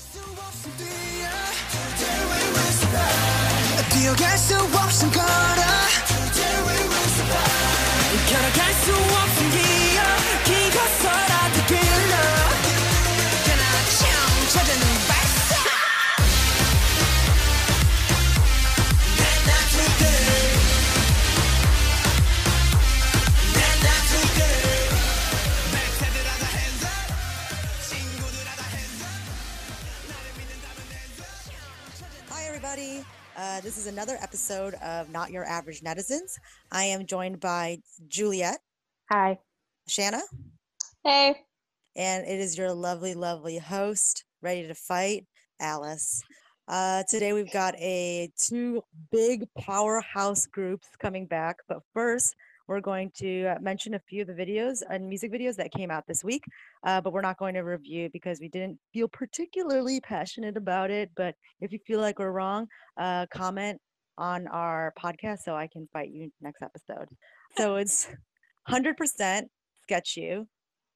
뛰어갈 수 없음 걸어 걸어갈 수 없음 기 Uh, this is another episode of Not Your Average Netizens. I am joined by Juliet, Hi. Shanna, Hey. and it is your lovely, lovely host, ready to fight, Alice. Uh, today we've got a two big powerhouse groups coming back, but first we're going to uh, mention a few of the videos and music videos that came out this week, uh, but we're not going to review because we didn't feel particularly passionate about it. But if you feel like we're wrong, uh, comment on our podcast so I can fight you next episode. So it's 100% Sketch You.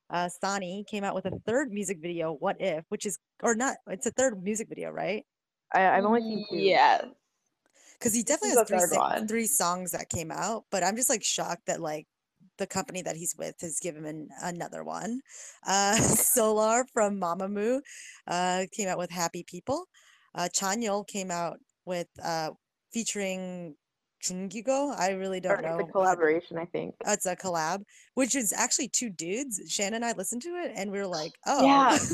Uh, Sani came out with a third music video, What If, which is, or not, it's a third music video, right? I, I've only seen two. Yeah. Because he definitely has three, three songs that came out, but I'm just like shocked that like the company that he's with has given him another one. Uh, Solar from Mamamoo uh, came out with Happy People. Uh, Chanyeol came out with uh, featuring Junggigo. I really don't know. it's a collaboration, I think. uh, It's a collab, which is actually two dudes. Shannon and I listened to it, and we were like, "Oh, Yeah.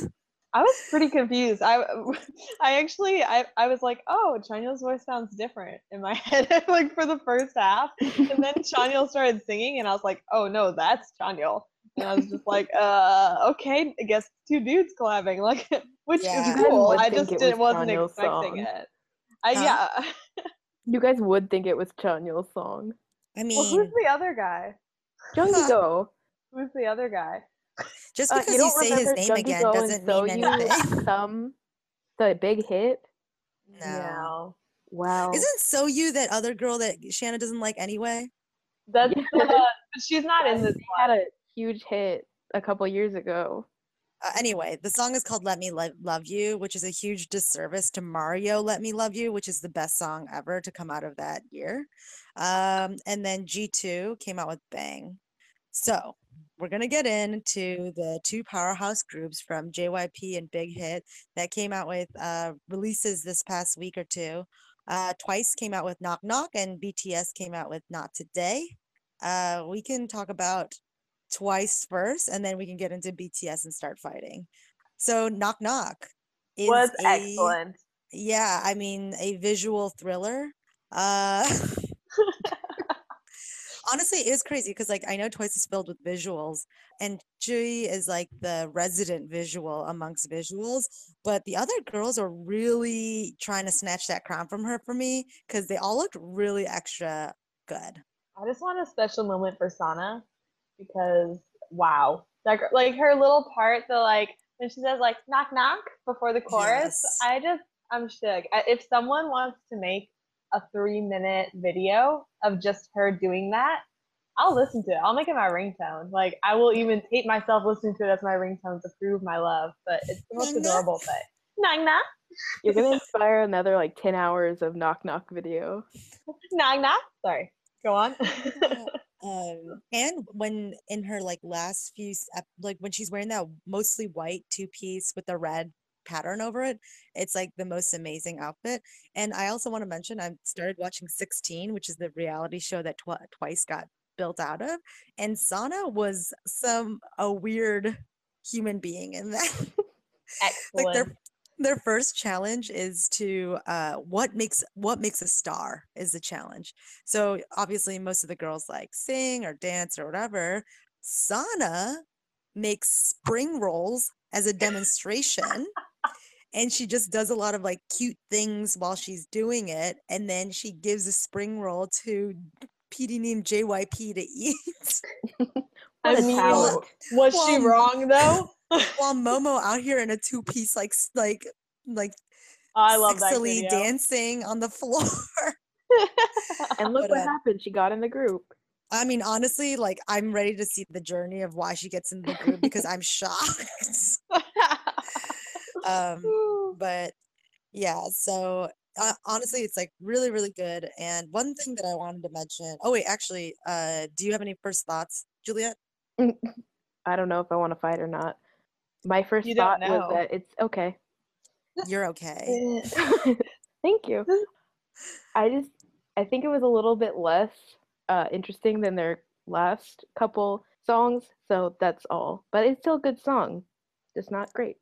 I was pretty confused. I I actually I, I was like, oh, Chanyeol's voice sounds different in my head, like for the first half. And then Chanyeol started singing and I was like, oh no, that's Chanyeol. And I was just like, uh, okay, I guess two dudes collabing, like which Yeah. is cool. would I just didn't was wasn't Chanyeol's expecting song. it. I Huh? yeah. You guys would think it was Chanyeol's song. I mean, Well, who's the other guy? Jungkook. Who's the other guy? Just Uh, because you, say his name again doesn't So mean You anything." Some the big hit. No. Wow. Isn't Soyou that other girl that Shannon doesn't like anyway? That's Yeah. uh, she's not in this They had a huge hit a couple years ago. Uh, anyway, the song is called Let Me Lo- Love You, which is a huge disservice to Mario Let Me Love You, which is the best song ever to come out of that year. Um, and then G2 came out with Bang. So we're going to get into the two powerhouse groups from JYP and Big Hit that came out with uh, releases this past week or two. Uh, Twice came out with Knock Knock, and BTS came out with Not Today. Uh, we can talk about twice first, and then we can get into BTS and start fighting. So Knock Knock is was a, excellent. Yeah, I mean a visual thriller. Uh honestly it is crazy because like I know Twice is filled with visuals and Tzuyu is like the resident visual amongst visuals, but the other girls are really trying to snatch that crown from her for me because they all looked really extra good. I just want a special moment for Sana because wow, that like her little part, the like when she says like knock knock before the chorus. Yes. I just I'm shook. If someone wants to make a three minute video of just her doing that, I'll listen to it. I'll make it my ringtone. Like I will even tape myself listening to it as my ringtone to prove my love. But it's the most Knock, knock. adorable thing. Knock knock You're gonna inspire another like ten hours of knock knock video. knock knock. Sorry, go on. um and when in her like last few s- like when she's wearing that mostly white two piece with the red pattern over it it's like the most amazing outfit and i also want to mention i started watching 16 which is the reality show that Twi- twice got built out of and sana was some a weird human being in that. Like Excellent. their their first challenge is to uh what makes what makes a star is the challenge. So obviously most of the girls like sing or dance or whatever. Sana makes spring rolls as a demonstration and she just does a lot of like cute things while she's doing it and then she gives a spring roll to PD named JYP to eat I mean, was she wrong though? while Momo out here in a two piece like like like I love that sexily dancing on the floor. And look But, what uh, happened. She got in the group. I mean, honestly, like I'm ready to see the journey of why she gets in the group because I'm shocked. Um, but yeah, so uh, honestly, it's like really, really good. And one thing that I wanted to mention. Oh wait, actually, uh, do you have any first thoughts, Juliet? I don't know if I want to fight or not. My first You thought was that it's okay. You're okay. Thank you. I just I think it was a little bit less uh, interesting than their last couple songs, so that's all. But it's still a good song, just not great.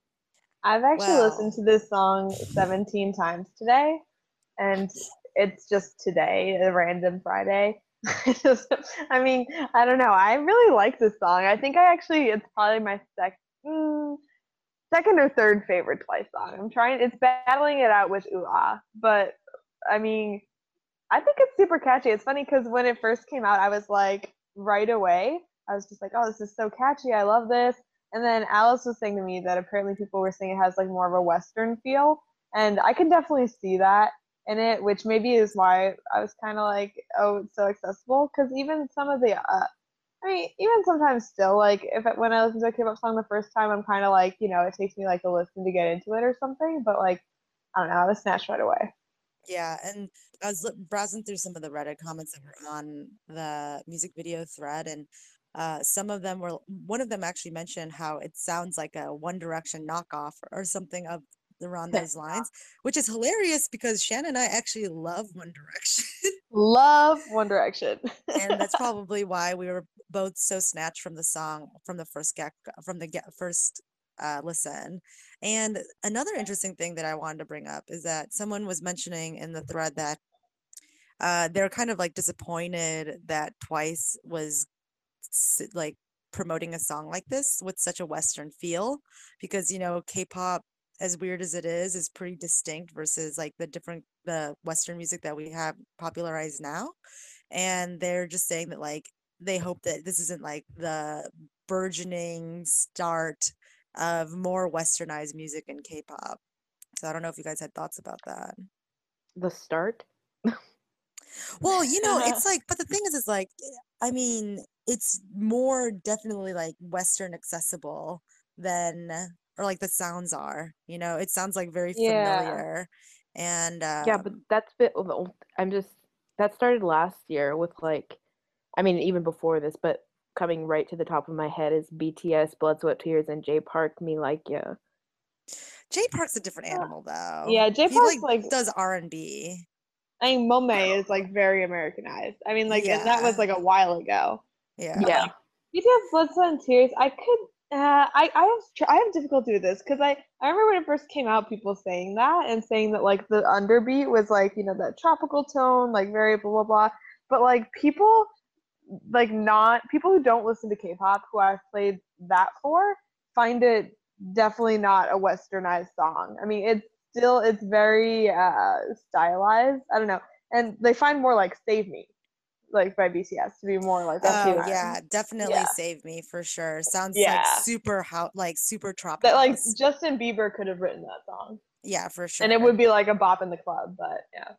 I've actually listened to this song 17 times today, and it's just today, a random Friday. I mean, I don't know. I really like this song. I think I actually, it's probably my sec- mm, second or third favorite Twice song. I'm trying, it's battling it out with Ooh Ah, but I mean, I think it's super catchy. It's funny because when it first came out, I was like, right away, I was just like, oh, this is so catchy. I love this. And then Alice was saying to me that apparently people were saying it has like more of a Western feel. And I can definitely see that in it, which maybe is why I was kind of like, oh, it's so accessible. Because even some of the, uh, I mean, even sometimes still, like if it, when I listen to a K-pop song the first time, I'm kind of like, you know, it takes me like a listen to get into it or something. But like, I don't know, I was snatched right away. Yeah, and I was browsing through some of the Reddit comments that were on the music video thread, and uh, some of them were. One of them actually mentioned how it sounds like a One Direction knockoff or something of around those lines, which is hilarious because Shannon and I actually love One Direction, Love One Direction. and that's probably why we were both so snatched from the song from the first get from the get first uh, listen. And another interesting thing that I wanted to bring up is that someone was mentioning in the thread that uh, they're kind of like disappointed that Twice was like promoting a song like this with such a Western feel because you know K-pop, as weird as it is, is pretty distinct versus like the different the Western music that we have popularized now, and they're just saying that like they hope that this isn't like the burgeoning start of more westernized music in K-pop. So I don't know if you guys had thoughts about that. The start. Well, you know, it's like, but the thing is, is like, I mean, it's more definitely like Western accessible than, or like the sounds are, you know, it sounds like very Yeah. familiar. And yeah, but um, that's bit. of I'm just that started last year with like, I mean, even before this, but coming right to the top of my head is BTS, Blood, Sweat, Tears, and Jay Park. Me like ya. Jay Park's a different animal though. yeah, J he Park's, like, like- does R and B. I mean, Monet is like very Americanized. I mean, like, and that was like a while ago. Yeah. Yeah. BTS Blood, Sweat, and Tears. I could. Uh, I I have I have difficulty with this because I I remember when it first came out, people saying that and saying that like the underbeat was like you know that tropical tone, like very blah blah blah. But like people, like not people who don't listen to K-pop, who I've played that for, find it definitely not a westernized song. I mean, it's still it's very uh stylized. I don't know, and they find more like "Save Me," like by BTS to be more like that. Oh yeah, definitely Yeah. save me for sure. Sounds Yeah. like super how like super tropical. that like Justin Bieber could have written that song, yeah, for sure. and it would be like a bop in the club. But yeah,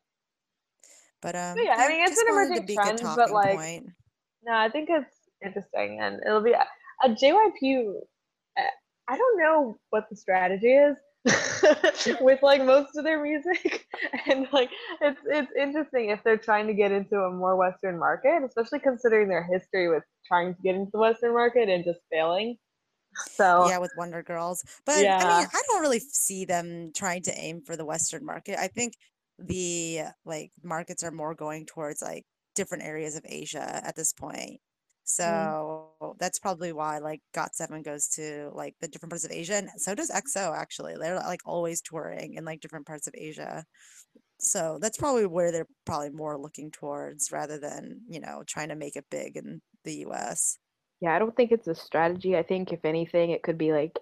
But um, yeah, I mean, it's an emerging be a good trend, but, like, point. no, I think it's interesting, and it'll be a, a JYP. uh, I don't know what the strategy is with like most of their music, and like it's it's interesting if they're trying to get into a more Western market, especially considering their history with trying to get into the Western market and just failing. So yeah with wonder girls. But i mean i don't really see them trying to aim for the western market. I think the like markets are more going towards like different areas of asia at this point Mm-hmm. so that's probably why like got seven goes to like the different parts of asia and so does exo actually they're like always touring in like different parts of asia so that's probably where they're probably more looking towards rather than you know trying to make it big in the us Yeah, I don't think it's a strategy. I think if anything, it could be like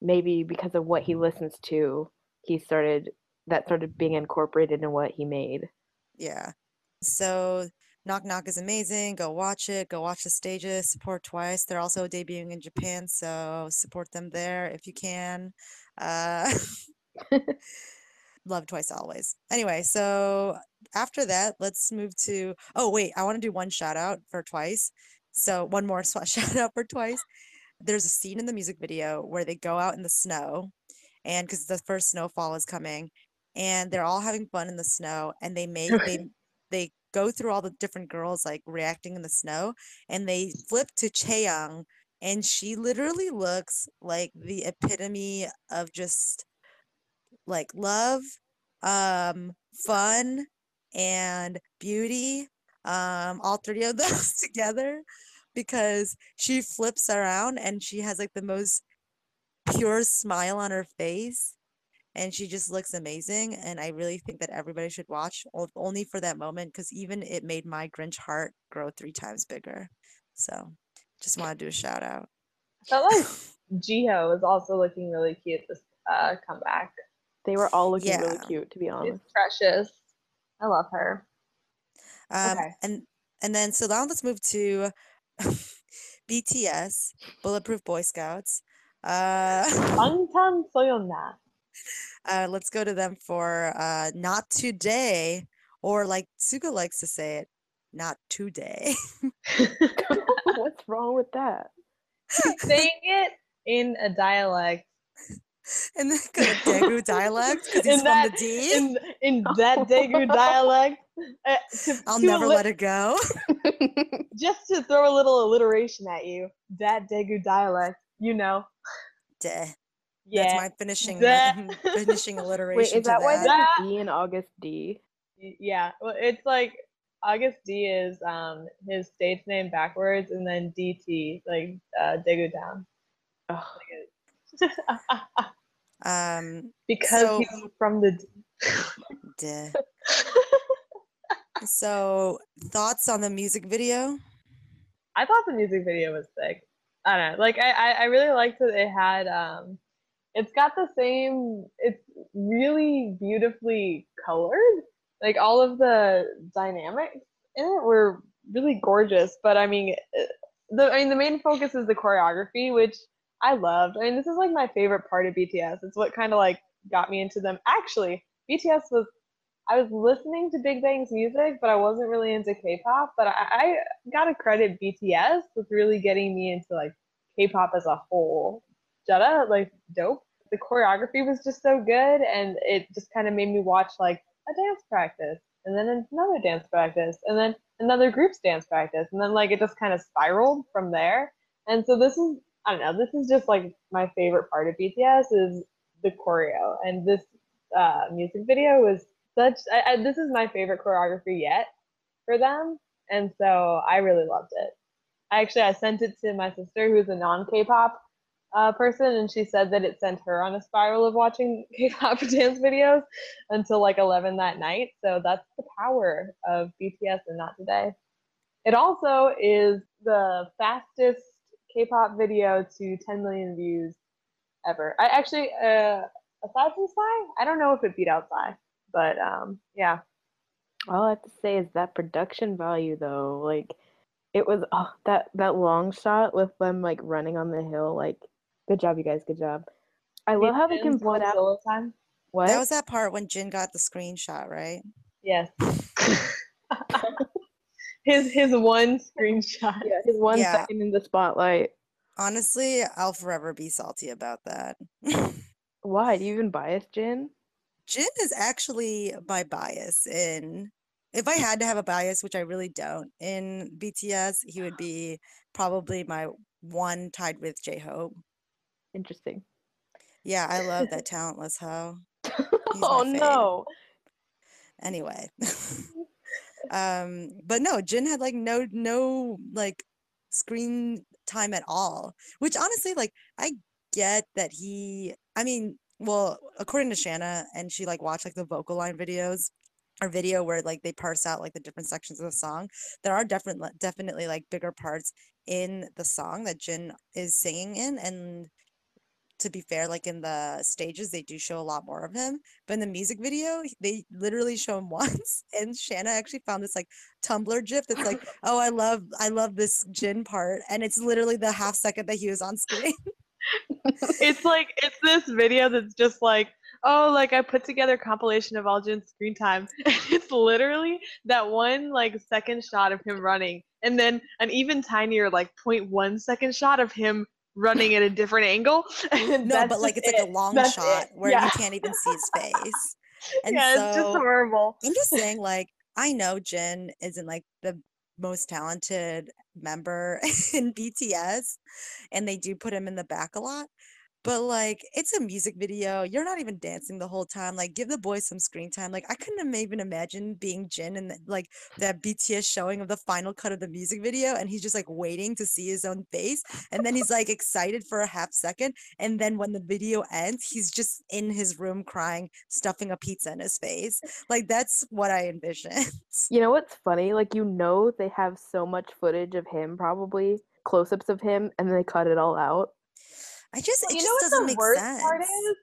maybe because of what he listens to, he started that started being incorporated in what he made. Yeah. So Knock Knock is amazing. Go watch it. Go watch the stages. Support Twice. They're also debuting in Japan, so support them there if you can. Uh, love Twice always. Anyway, so after that, let's move to. Oh wait, I want to do one shout out for Twice. So one more shout out for Twice. There's a scene in the music video where they go out in the snow and because the first snowfall is coming, and they're all having fun in the snow, and they make they they go through all the different girls like reacting in the snow, and they flip to Chaeyoung, and she literally looks like the epitome of just like love, um, fun, and beauty. Um, all three of those together because she flips around and she has like the most pure smile on her face and she just looks amazing and i really think that everybody should watch only for that moment because even it made my grinch heart grow three times bigger so just want to do a shout out i felt like Jihyo was also looking really cute this uh, comeback. They were all looking really cute, to be honest. She's precious. I love her. um Okay. and and then so now let's move to bts bulletproof boy scouts uh Bangtan Sonyeondan. Uh let's go to them for uh not today or like suga likes to say it not today What's wrong with that? Saying it in a dialect. and then go to Daegu dialect because he's In from that, the D. in, in that Daegu dialect. uh, to- I'll to never alli- let it go. Just to throw a little alliteration at you, that Daegu dialect, you know. Duh. That's Yeah. my finishing That- finishing alliteration Wait, is to that why that. there's That- in August D? Y- Yeah, well, it's like August D is um his stage name backwards, and then DT like uh, Daegu Town Ugh. Um, because So- he's from the. D- duh. So thoughts on the music video? I thought the music video was sick. I don't know, like I I, I really liked that it had um, it's got the same. It's really beautifully colored. Like all of the dynamics in it were really gorgeous. But I mean, uh, the I mean the main focus is the choreography, which I loved. I mean, this is like my favorite part of BTS. It's what kind of like got me into them. Actually, BTS was. I was listening to Big Bang's music, but I wasn't really into K-pop. But I, I gotta credit BTS with really getting me into like K-pop as a whole. Jetta, like dope. The choreography was just so good, and it just kind of made me watch like a dance practice, and then another dance practice, and then another group's dance practice, and then like it just kind of spiraled from there. And so this is, I don't know, this is just like my favorite part of BTS is the choreo, and this uh, music video was such. I, I, this is my favorite choreography yet for them, and so I really loved it. I actually I sent it to my sister who's a non K-pop uh, person, and she said that it sent her on a spiral of watching K-pop dance videos until like 11 that night. So that's the power of BTS and not today. It also is the fastest K-pop video to 10 million views ever. I actually, uh, aside from Psy, I don't know if it beat out Psy, but um, yeah. All I have to say is that production value, though, like it was oh, that that long shot with them like running on the hill. Like, good job, you guys. Good job. I love how they can Jin's one put out time. what? That was that part when Jin got the screenshot, right? Yes. his his one screenshot. yeah, his one Yeah. second in the spotlight. Honestly, I'll forever be salty about that. Why? Do you even bias Jin? Jin is actually my bias in if I had to have a bias, which I really don't, in BTS, he would be probably my one tied with J Hope. Interesting. Yeah, I love that talentless hoe. oh no. Anyway. um, but no, Jin had like no no like screen time at all. Which honestly, like I get that he I mean, well, according to Shanna, and she like watched like the vocal line videos or video where like they parse out like the different sections of the song. There are definitely definitely like bigger parts in the song that Jin is singing in and to be fair, like in the stages, they do show a lot more of him. But in the music video, they literally show him once. And Shanna actually found this like Tumblr gif that's like, "Oh, I love, I love this Jin part," and it's literally the half second that he was on screen. it's like it's this video that's just like oh like i put together a compilation of all jin's screen time it's literally that one like second shot of him running and then an even tinier like 0.1 second shot of him running at a different angle. No, but like it's like a long That's shot it. where yeah. you can't even see his face. And yeah, it's just horrible. I'm just saying, like, I know Jin isn't like the most talented member in BTS, and they do put him in the back a lot. But like, it's a music video. You're not even dancing the whole time. Like, give the boys some screen time. Like, I couldn't even imagine being Jin and like that BTS showing of the final cut of the music video, and he's just like waiting to see his own face, and then he's like excited for a half second, and then when the video ends, he's just in his room crying, stuffing a pizza in his face. Like that's what I envisioned You know what's funny? Like you know they have so much footage of him, probably close-ups of him, and they cut it all out. I just Well, it you just know what doesn't the make worst sense. part is?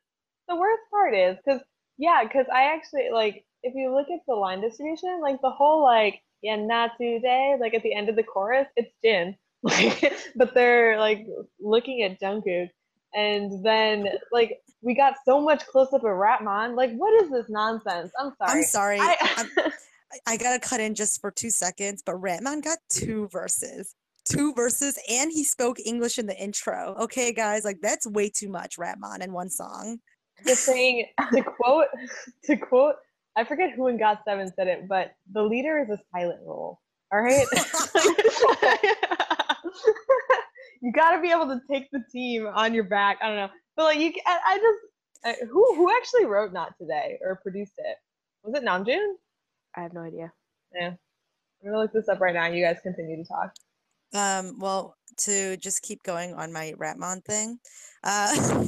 The worst part is because yeah, because I actually like if you look at the line distribution, like the whole like yeah not today, like at the end of the chorus, it's Jin, like, but they're like looking at Jungkook, and then like we got so much close up of Rapmon. Like, what is this nonsense? I'm sorry. I'm sorry. I- I gotta cut in just for two seconds, but Rapmon got two verses. Two verses, and he spoke English in the intro. Okay, guys, like that's way too much, Rapmon, in one song. just saying to quote to quote i forget who in Got seven said it but the leader is a silent role all right you got to be able to take the team on your back i don't know but like you i, I just I, who who actually wrote not today or produced it was it namjoon I have no idea. yeah i'm gonna look this up right now you guys continue to talk Um, well, to just keep going on my Rapmon thing. Uh,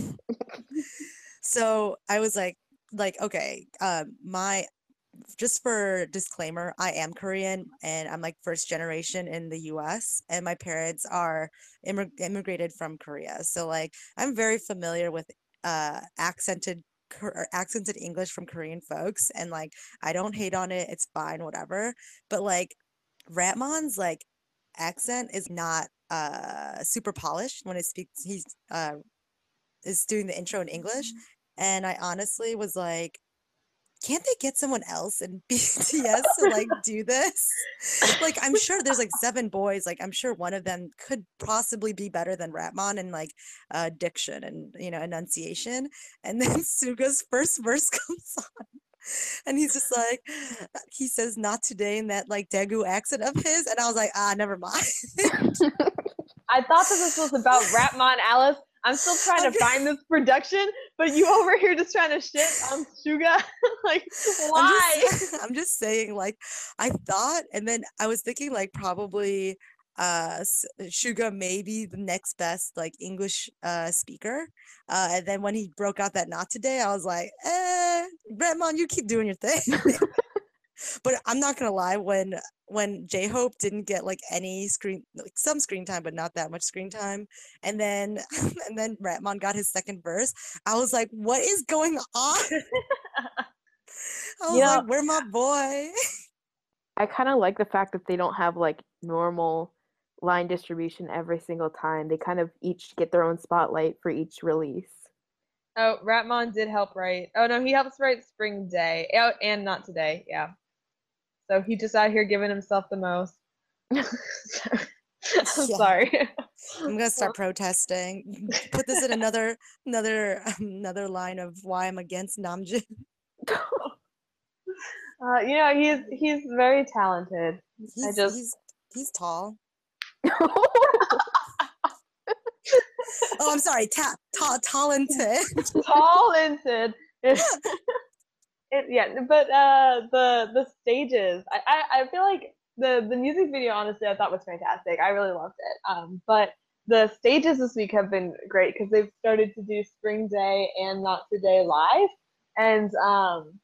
so I was like, like, okay, um, my just for disclaimer, I am Korean and I'm like first generation in the US and my parents are immig- immigrated from Korea. So like I'm very familiar with uh accented accented English from Korean folks and like I don't hate on it. It's fine, whatever. But like Rapmon's like accent is not uh super polished when it speaks he's uh is doing the intro in English and I honestly was like can't they get someone else in BTS to like do this? Like I'm sure there's like seven boys, like I'm sure one of them could possibly be better than Rapmon in like uh diction and you know enunciation. And then Suga's first verse comes on. And he's just like he says not today in that like Daegu accent of his and I was like ah never mind. i thought that this was about rapmon alice i'm still trying to find this production but you over here just trying to shit on suga like I'm why just, I'm just saying, like, I thought, and then I was thinking, like, probably uh Suga may be the next best like English uh speaker. Uh and then when he broke out that not today, I was like, eh, Rapmon, you keep doing your thing. but I'm not gonna lie, when when J Hope didn't get like any screen like some screen time, but not that much screen time, and then and then Rapmon got his second verse, I was like, what is going on? I was know- like, where my boy? I kind of like the fact that they don't have like normal line distribution every single time. They kind of each get their own spotlight for each release. Oh, Rapmon did help write. Oh no, he helps write Spring Day. Oh, and not today. Yeah. So he just out here giving himself the most. I'm Yeah. sorry. I'm gonna start protesting. Put this in another another another line of why I'm against Namjoon. Uh, you know, he's he's very talented. He's, just- he's he's tall. Oh, I'm sorry, ta- ta- talented. talented. it, yeah, but uh, the the stages, I, I I feel like the the music video, honestly, I thought was fantastic. I really loved it. Um, but the stages this week have been great because they've started to do Spring Day and Not Today live, and um,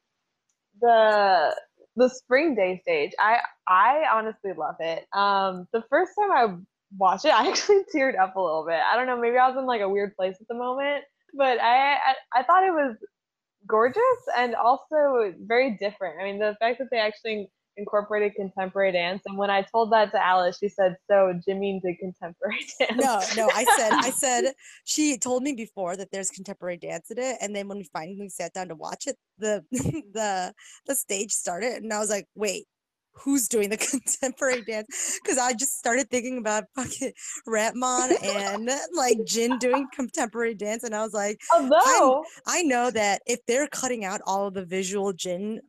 the the Spring Day stage, I I honestly love it. Um, the first time I watched it, I actually teared up a little bit. I don't know, maybe I was in like a weird place at the moment, but I I, I thought it was gorgeous and also very different. I mean, the fact that they actually incorporated contemporary dance, and when I told that to Alice, she said, "So Jimin did contemporary dance." No, no, I said I said she told me before that there's contemporary dance in it, and then when we finally sat down to watch it, the the the stage started, and I was like, wait, who's doing the contemporary dance because I just started thinking about fucking Rapmon and like Jin doing contemporary dance, and I was like, Although I know that if they're cutting out all of the visual Jin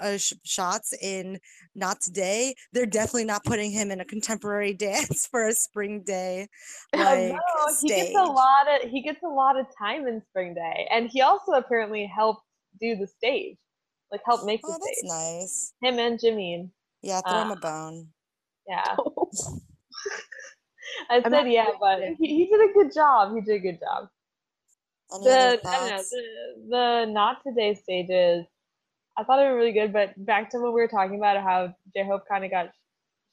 uh, sh- shots in Not Today, they're definitely not putting him in a contemporary dance for a spring day like although he gets a lot of he gets a lot of time in Spring Day, and he also apparently helped do the stage, like help make the Oh, that's stage. nice. Him and Jimin. Yeah, throw him Uh, a bone. Yeah, I I'm said not yeah, but he, he did a good job. He did a good job. Any the other I don't know, thoughts? the, the not today stages I thought they were really good, but back to what we were talking about how J Hope kind of got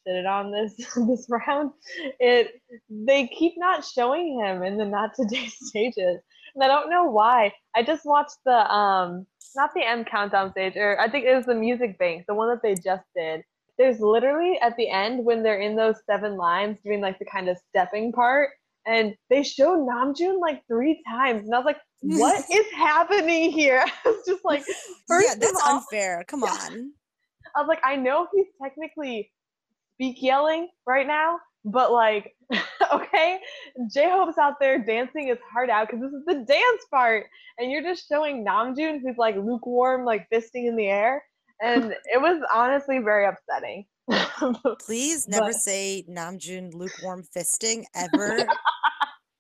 shitted on this this round. It they keep not showing him in the not today stages. And I don't know why. I just watched the um not the M countdown stage or I think it was the music bank, the one that they just did. There's literally at the end when they're in those seven lines doing like the kind of stepping part and they show Namjoon like three times, and I was like, "What is happening here?" I was just like, first yeah, that's all, unfair. Come on. I was like, I know he's technically speak yelling right now, but like, okay, J Hope's out there dancing his heart out because this is the dance part, and you're just showing Namjoon who's like lukewarm, like fisting in the air, and it was honestly very upsetting. Please never But- say Namjoon lukewarm fisting ever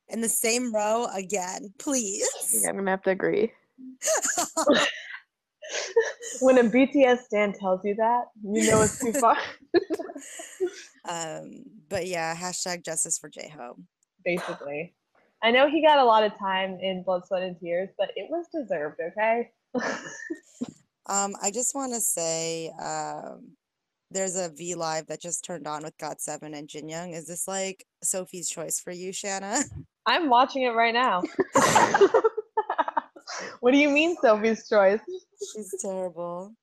in the same row again. Please. Yeah, I'm gonna have to agree. when a BTS stan tells you that, you know it's too far. um, but yeah, hashtag justice for J Hope. Basically, I know he got a lot of time in Blood, Sweat, and Tears, but it was deserved. Okay. Um, I just want to say, um, there's a V Live that just turned on with GOT7 and Jin Young. Is this like Sophie's choice for you, Shanna? I'm watching it right now. what do you mean, Sophie's choice? She's terrible.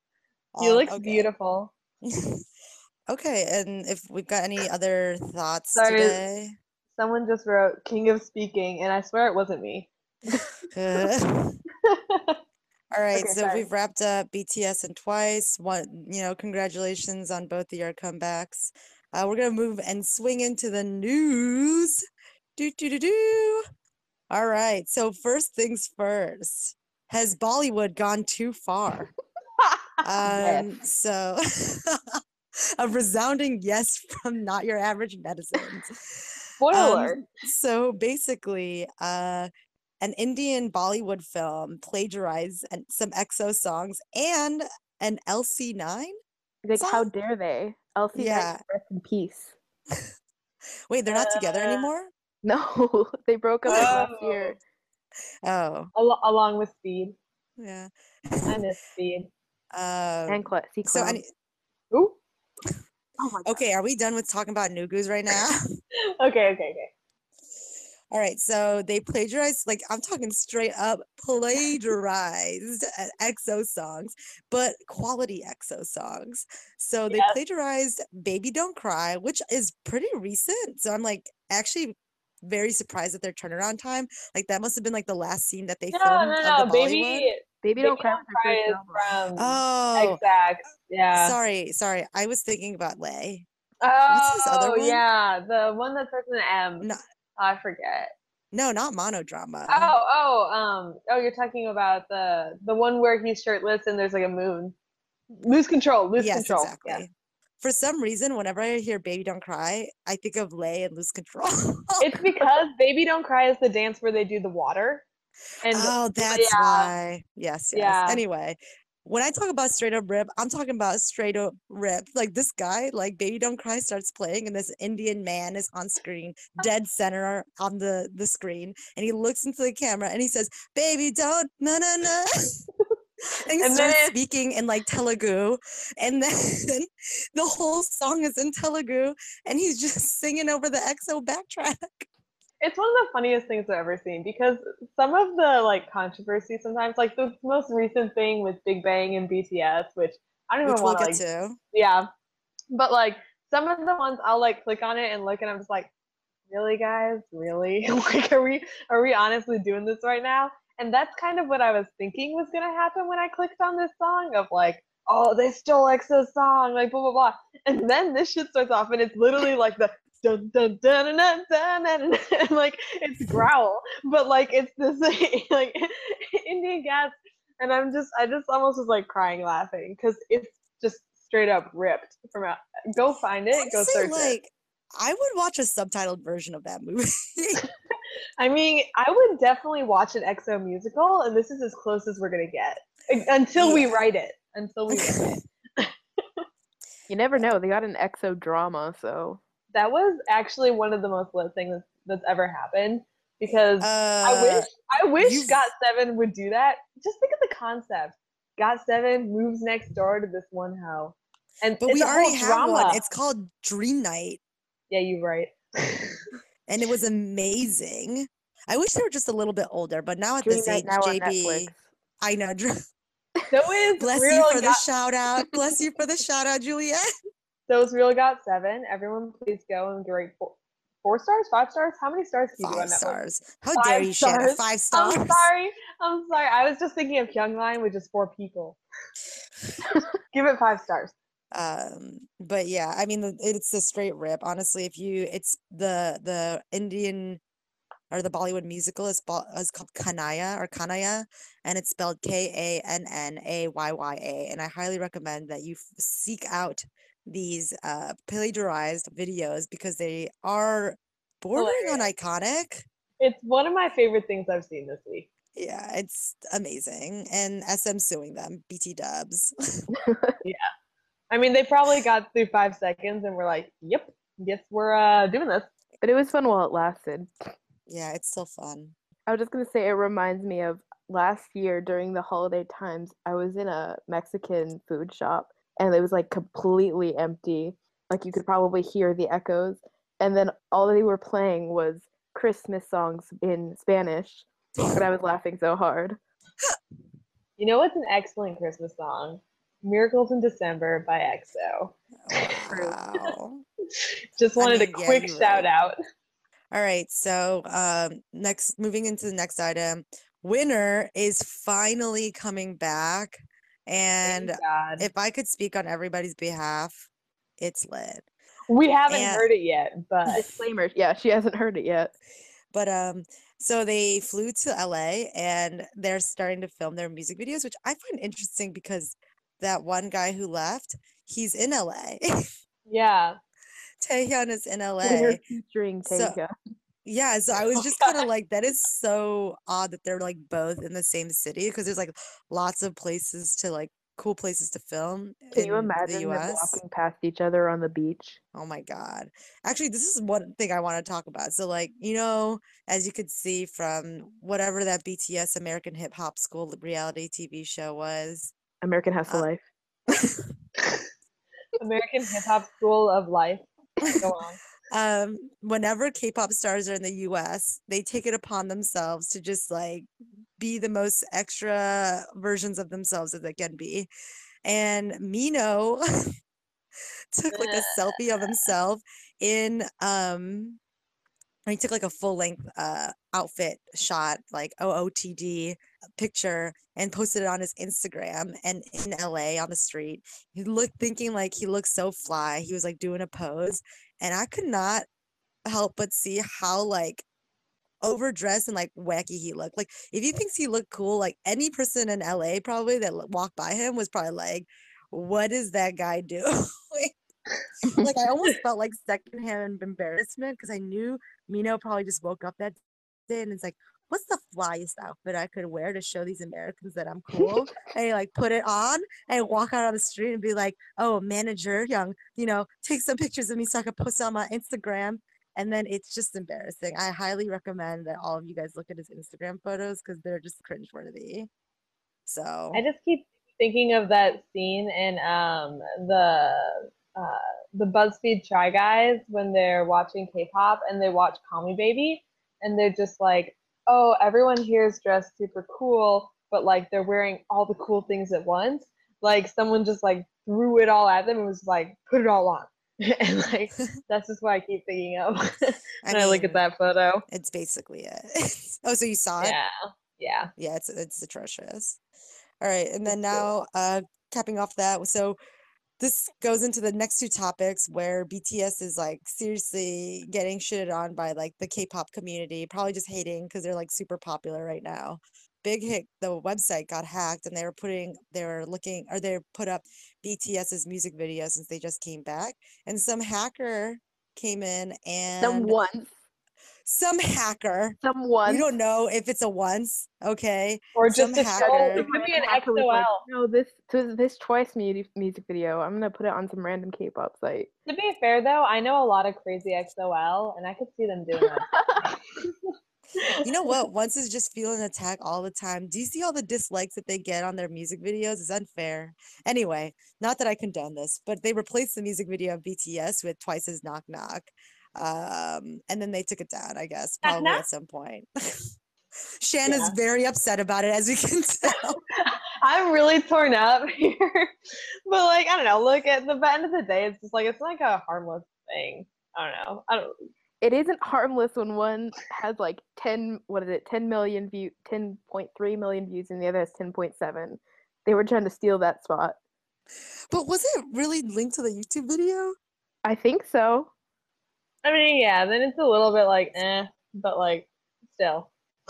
He Um, looks okay. beautiful. okay, and if we've got any other thoughts Sorry. today. Someone just wrote "King of Speaking," and I swear it wasn't me. All right, Okay, so sorry. we've wrapped up BTS and Twice. One, you know, congratulations on both of your comebacks. Uh, we're gonna move and swing into the news. Do do do do. All right, so first things first. Has Bollywood gone too far? Um, so a resounding yes from not your average netizens. Spoiler. Um, so basically, uh, an Indian Bollywood film plagiarized and some EXO songs and an LC9. Like, how dare they? Elsie, Yeah. rest in peace. Wait, they're not together Uh, anymore? No, they broke up last year. Oh, Al- along with Speed. yeah. I miss Speed. Um, And Cla- so, Clown. any, Ooh. oh my god. okay, are we done with talking about Nugus right now? Okay, okay, okay. All right, so they plagiarized, like I'm talking straight up plagiarized uh, EXO songs, but quality EXO songs. So they Yes. plagiarized Baby Don't Cry, which is pretty recent. So I'm like actually very surprised at their turnaround time. Like that must have been like the last scene that they No, filmed no, of no, baby. Baby Baby Don't Cry was her Cry is from Oh, Exact. Yeah. sorry, sorry. I was thinking about Lay. Oh, his other one? yeah, the one that starts with an M. No, I forget. no, not monodrama. Oh, oh, um, oh, you're talking about the the one where he's shirtless and there's like a moon. Lose control. Lose yes, control. exactly. Yeah. For some reason, whenever I hear "Baby Don't Cry," I think of Lay and Lose Control. It's because Baby Don't Cry is the dance where they do the water. And oh, that's yeah. why. Yes, yes. Yeah. Anyway, when I talk about straight up rip, I'm talking about straight up rip. Like this guy, like Baby Don't Cry starts playing, and this Indian man is on screen, dead center on the the screen, and he looks into the camera and he says, "Baby, don't no no no." And he And starts it- speaking in like Telugu, and then the whole song is in Telugu, and he's just singing over the EXO backtrack. It's one of the funniest things I've ever seen because some of the like controversy sometimes, like the most recent thing with Big Bang and BTS, which I don't even we'll want to get like to. Yeah. But like some of the ones I'll like click on it and look and I'm just like, really guys? Really? like are we are we honestly doing this right now? And that's kind of what I was thinking was gonna happen when I clicked on this song of like, oh, they stole EXO's song, like blah blah blah. And then this shit starts off, and it's literally like the dun dun dun dun dun dun, dun, dun, and like it's growl, but like it's this like Indian gas, and I'm just I just almost was like crying laughing because it's just straight up ripped from out. Go find it. Go Honestly, search it. like I would watch a subtitled version of that movie. I mean, I would definitely watch an EXO musical, and this is as close as we're gonna get until we write it. Until we write it. You never know. They got an exo drama, so That was actually one of the most lit things that's, ever happened because I uh, wish I wish you've- Got Seven would do that. Just think of the concept. Got Seven moves next door to this one hoe, and but we already have drama. one. It's called Dream Knight, yeah, you're right. and it was amazing. I wish they were just a little bit older, but now at Dream this age, JB, I know. So is Bless you for the shout out. Bless you for the shout out, Juliet. so is real got seven. Everyone, please go and rate four, four stars, five stars. How many stars can you do on Five stars. How dare you, stars. Five stars. I'm sorry. I'm sorry. I was just thinking of Kyungline with just four people. Give it five stars. um but yeah i mean it's a straight rip honestly if you it's the the indian or the bollywood musical is, is called kanaya or kanaya and it's spelled k-a-n-n-a-y-y-a and i highly recommend that you f- seek out these uh plagiarized videos because they are bordering on iconic It's one of my favorite things I've seen this week. yeah it's amazing and sm suing them bt dubs yeah. I mean, they probably got through five seconds and were like, "Yep, guess we're uh, doing this." But it was fun while it lasted. yeah it's still fun I was just gonna say it reminds me of last year during the holiday times. I was in a Mexican food shop and it was like completely empty. Like you could probably hear the echoes. And then all they were playing was Christmas songs in Spanish. But I was laughing so hard. You know what's an excellent Christmas song? "Miracles in December" by EXO. wow Just I wanted mean, a quick you're shout right. out. All right, so um, next, moving into the next item, Winner is finally coming back, and if I could speak on everybody's behalf, it's lit. we haven't and- heard it yet, but Disclaimer. Yeah, she hasn't heard it yet. But um, so they flew to LA and they're starting to film their music videos, which I find interesting because that one guy who left, he's in LA. yeah, Taehyun is in LA. Winner featuring So- Taika. Yeah, so I was just kind of like, that is so odd that they're like both in the same city because there's like lots of places to like cool places to film Can you in the imagine them walking past each other on the beach? Oh my God. Actually, this is one thing I want to talk about. So, like, you know, as you could see from whatever that BTS American Hip Hop School reality TV show was, American Hustle Uh, Life. American Hip Hop School of Life. Go on. Um, whenever K-pop stars are in the US, they take it upon themselves to just like be the most extra versions of themselves that they can be. And Mino took like a selfie of himself in um he took like a full length uh outfit shot like OOTD picture and posted it on his Instagram and in LA on the street. He looked thinking like he looked so fly. He was like doing a pose and I could not help but see how like overdressed and like wacky he looked. Like if he thinks he looked cool, like any person in LA probably that walked by him was probably like, "What is that guy doing?" like I almost felt like secondhand embarrassment because I knew Mino probably just woke up that day and it's like, "What's the flyest outfit I could wear to show these Americans that I'm cool?" and he like put it on and walk out on the street and be like, "Oh, manager, young, you know, take some pictures of me so I can post it on my Instagram." And then it's just embarrassing. I highly recommend that all of you guys look at his Instagram photos because they're just cringeworthy. So I just keep thinking of that scene in um the uh the BuzzFeed Try Guys when they're watching K-pop and they watch Call Me Baby and they're just like, oh, everyone here is dressed super cool, but like they're wearing all the cool things at once. Like someone just like threw it all at them and was like, put it all on. and like that's just what I keep thinking of when I, look at that photo. It's basically it. oh, so you saw it? Yeah. Yeah. Yeah, it's it's atrocious. All right, and then Let's do it. now uh capping off that, so this goes into the next two topics where BTS is like seriously getting shitted on by like the K-pop community, probably just hating because they're like super popular right now. Big mm. Hit, the website got hacked and they were putting they were looking or they put up BTS's music video since they just came back. And some hacker came in and Some once. Some hacker. Some once. We don't know if it's a once, okay? Or Some just a hacker. troll. It could be an Hacker was like, EXO-L. no, this to this Twice mu- music video. I'm gonna put it on some random K-pop site. To be fair though, I know a lot of crazy EXO-L, and I could see them doing that. You know what? Once is just feeling attacked all the time. Do you see all the dislikes that they get on their music videos? It's unfair. Anyway, not that I condone this, but they replaced the music video of BTS with Twice's Knock Knock. Um, and then they took it down, I guess, probably Knock? at some point. Shanna's Yeah. very upset about it, as we can tell. I'm really torn up here, but like I don't know. Look at the end of the day, it's just like it's like a harmless thing. I don't know. I don't. it isn't harmless when one has like 10 what is it 10 million view 10.3 million views and the other has 10.7 they were trying to steal that spot But was it really linked to the YouTube video? i think so I mean, yeah. Then it's a little bit like eh, but like still.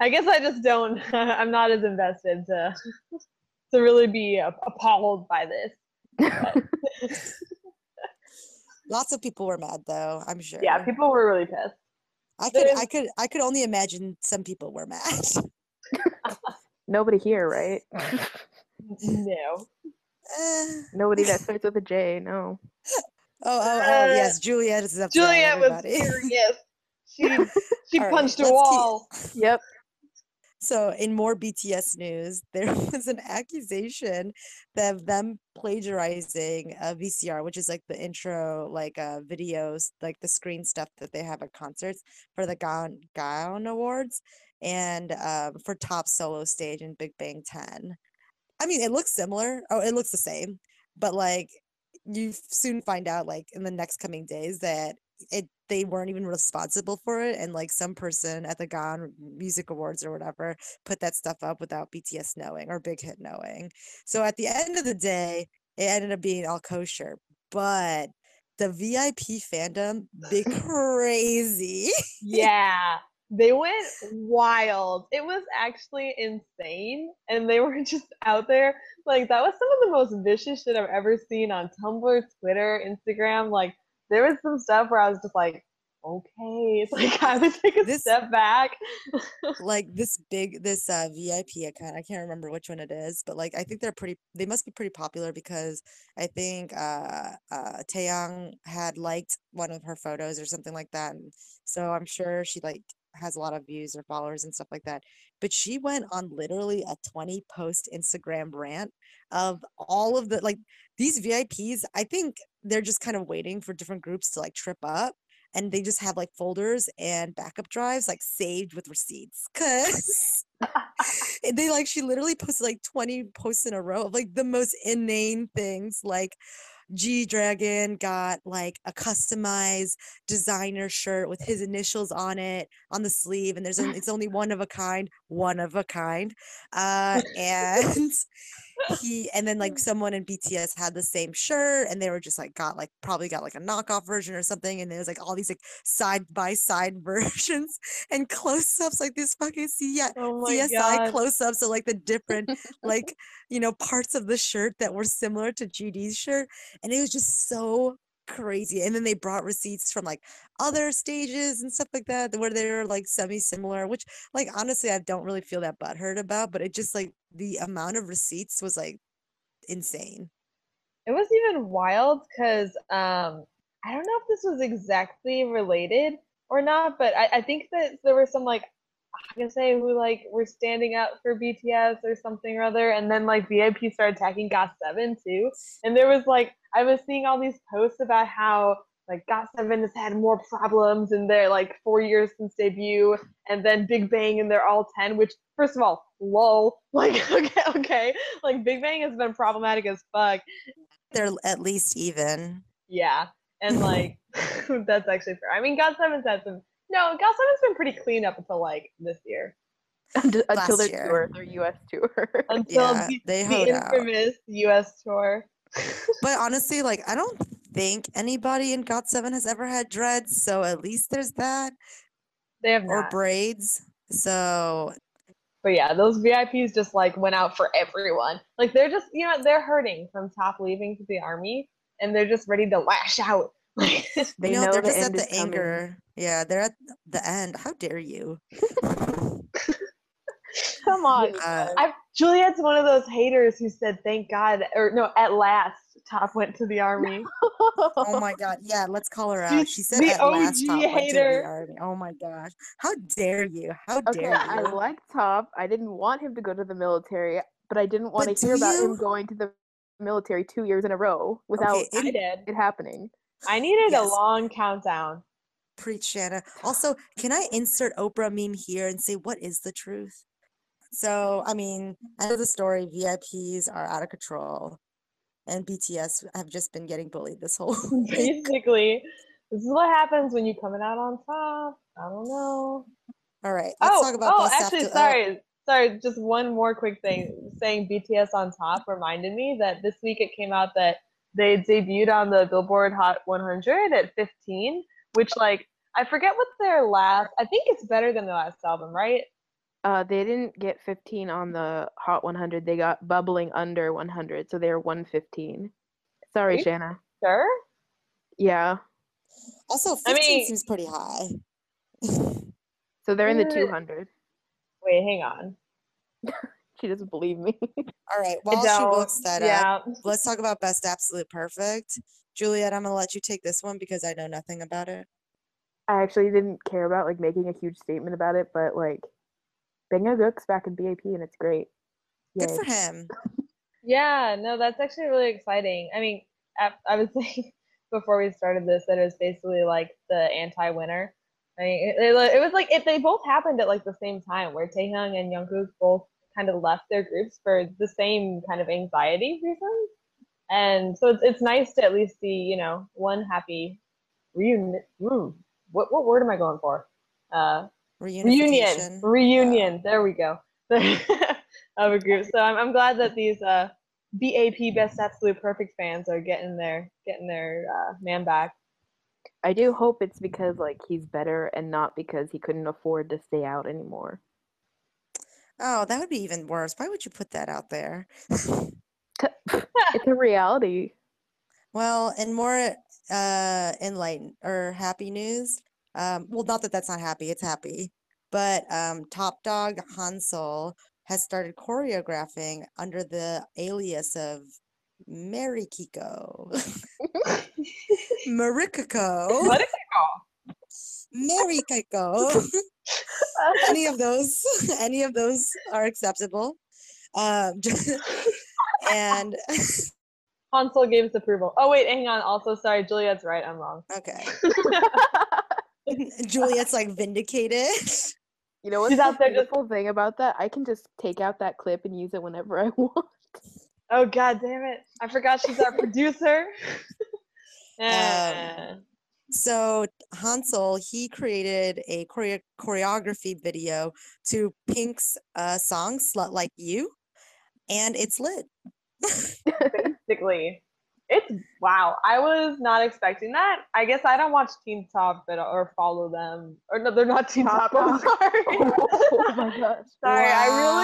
I guess I just don't. I'm not as invested to to really be appalled by this. Lots of people were mad though, I'm sure. Yeah, people were really pissed. I could is- I could I could only imagine some people were mad. nobody here right No. Eh. nobody that starts with a j no Oh, oh, oh, Uh, yes, Juliet is upset. Juliet was everybody. furious. She she All right, punched a let's keep- wall. yep So, in more BTS news, there was an accusation that of them plagiarizing a VCR, which is like the intro, like uh, videos, like the screen stuff that they have at concerts for the Gaon, Gaon Awards and um, for top solo stage in Big Bang 10. I mean, it looks similar. Oh, it looks the same, but like you soon find out, like in the next coming days, that it they weren't even responsible for it, and like some person at the Gaon Music Awards or whatever put that stuff up without BTS knowing or Big Hit knowing. So at the end of the day, it ended up being all kosher, but the VIP fandom, they crazy. Yeah. They went wild. It was actually insane. And they were just out there. Like, that was some of the most vicious shit I've ever seen on Tumblr, Twitter, Instagram. Like, there was some stuff where I was just like, okay. It's like, I would take a This- step back. like this big this uh VIP account. I can't remember which one it is, but like I think they're pretty they must be pretty popular because I think uh uh Taeyang had liked one of her photos or something like that. And so I'm sure she like has a lot of views or followers and stuff like that. But she went on literally a 20 post Instagram rant of all of the like these VIPs, I think they're just kind of waiting for different groups to like trip up and they just have like folders and backup drives like saved with receipts because they like she literally posted like 20 posts in a row of like the most inane things like G Dragon got like a customized designer shirt with his initials on it on the sleeve and there's it's only one of a kind one of a kind uh and he and then like someone in BTS had the same shirt and they were just like got like probably got like a knockoff version or something and there was like all these like side by side versions and close-ups like this fucking C- Oh CSI god. close-ups of like the different like you know parts of the shirt that were similar to GD's shirt and it was just so crazy and then they brought receipts from like other stages and stuff like that where they were like semi-similar which like honestly I don't really feel that butthurt about but it just like the amount of receipts was like insane It was even wild because um, I don't know if this was exactly related or not, but I, I think that there were some like I'm gonna say who like were standing up for BTS or something or other, and then like VIP started attacking GOT7 too. And there was like I was seeing all these posts about how like GOT7 has had more problems in their like four years since debut, and then Big Bang and they're all ten. Which first of all, lol, like okay, okay, like Big Bang has been problematic as fuck. they're at least even Yeah, and like that's actually fair. I mean, GOT7's had some. No, GOT7's been pretty clean up until like this year. until, until Last their year. tour, their U.S. tour. Until Yeah, the, they the hoed out. infamous US tour. But honestly, like I don't think anybody in Got Seven has ever had dreads, so at least there's that They have or not. braids. So But yeah, those VIPs just like went out for everyone. Like they're just, you know, they're hurting from top leaving to the army, and they're just ready to lash out. Like, they you know, know they're the just at the is coming. anger. Yeah, they're at the end. How dare you? come on. Uh, I Juliet's one of those haters who said, "Thank God," or no, at last, Top went to the army. oh my god, yeah, let's call her out. She said the at last OG top went to the army. Oh my gosh. How dare you? How Okay, dare I like Top. I didn't want him to go to the military, but I didn't want But to hear about you? him going to the military two years in a row without Okay, I in- did. it happening. I needed Yes. a long countdown. Preach, Shanna. Also, can I insert Oprah meme here and say what is the truth? So, I mean, I know the story. VIPs are out of control, and BTS have just been getting bullied this whole. Basically, this is what happens when you coming out on top. I don't know. All right, let's oh, talk about oh, actually, after. uh, sorry, sorry. Just one more quick thing. Saying BTS on top reminded me that this week it came out that they debuted on the Billboard Hot 100 at 15, which like I forget what their last. I think it's better than the last album, right? Uh, they didn't get 15 on the Hot 100. They got bubbling under 100, so they're 115. Sorry, you Shanna. Sure. Yeah, also, I 15 mean- seems pretty high. so they're in the Uh, 200. Wait, hang on. She doesn't believe me. All right, while she looks that up, let's talk about best absolute perfect. Juliet, I'm gonna let you take this one because I know nothing about it. I actually didn't care about like making a huge statement about it, but like Bang Yongguk's back in BAP and it's great. Good for him. Yeah, no, that's actually really exciting. I mean, I, I was saying before we started this that it was basically like the anti-winner. I mean, it, it, it was like if they both happened at like the same time, where Taehyun and Yongguk both kind of left their groups for the same kind of anxiety reasons, and so it's it's nice to at least see you know one happy reunion. What what word am I going for? Uh, reunion reunion there we go of a group so I'm, I'm glad that these uh bap best absolute perfect fans are getting their getting their uh, man back I do hope it's because like he's better and not because he couldn't afford to stay out anymore. Oh, that would be even worse. Why would you put that out there? It's a reality. Well, and more uh enlightened or happy news, um, well, not that that's not happy, it's happy, but um, Top Dog Hansel has started choreographing under the alias of Mary Kiko. Marikiko. what is Mary Kiko. any of those, any of those are acceptable. Um, and hansol gives approval oh wait hang on also sorry juliet's right i'm wrong okay, Juliet's like vindicated. You know what's She's the out there just- beautiful thing about that? I can just take out that clip and use it whenever I want. oh god damn it i forgot she's our producer Um, Eh. So Hansol, he created a choreo- choreography video to Pink's uh, song "Slut Like You," and it's lit. basically. It's wow. I was not expecting that. I guess I don't watch Teen Top but or follow them. Or no, they're not Teen Top Top. I'm sorry. oh my gosh. sorry. I really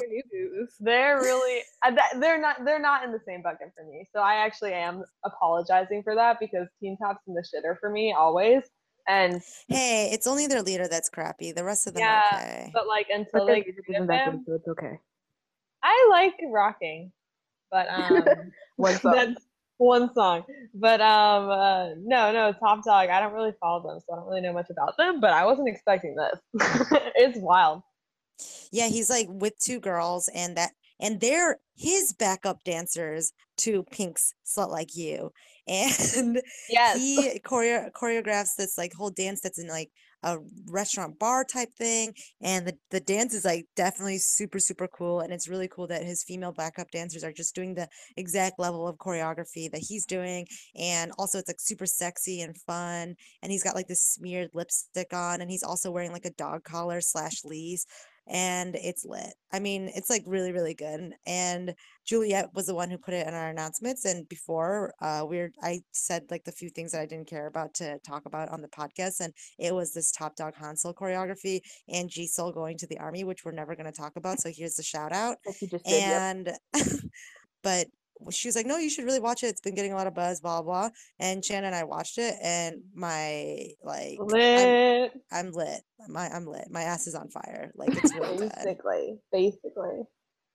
really. they're really uh, they're not they're not in the same bucket for me. So I actually am apologizing for that because Teen Top's in the shitter for me always. And hey, it's only their leader that's crappy. The rest of them Yeah, are okay. but like until their they get isn't that good, them, it's okay. I like rocking. But um One song. That's one song. But um uh, no, no, ToppDogg, I don't really follow them, so I don't really know much about them, but I wasn't expecting this. it's wild. Yeah, he's like with two girls, and that and they're his backup dancers to Pink's "Slut Like You," and Yes. he choreo- choreographs this like whole dance that's in like a restaurant bar type thing, and the the dance is like definitely super super cool, and it's really cool that his female backup dancers are just doing the exact level of choreography that he's doing, and also it's like super sexy and fun, and he's got like this smeared lipstick on, and he's also wearing like a dog collar slash leash and it's lit. I mean, it's like really, really good. And Juliet was the one who put it in our announcements. And before, uh, we were, I said like the few things that I didn't care about to talk about on the podcast, and it was this ToppDogg Hansol choreography and G Soul going to the army, which we're never going to talk about. So here's the shout out. Like you just did, yep. And, but she was like, no, you should really watch it. It's been getting a lot of buzz, blah, blah. And Shannon and I watched it, and my, like, I'm, Lit. I'm lit. My, I'm lit. My ass is on fire. Like, it's really good. Basically, basically.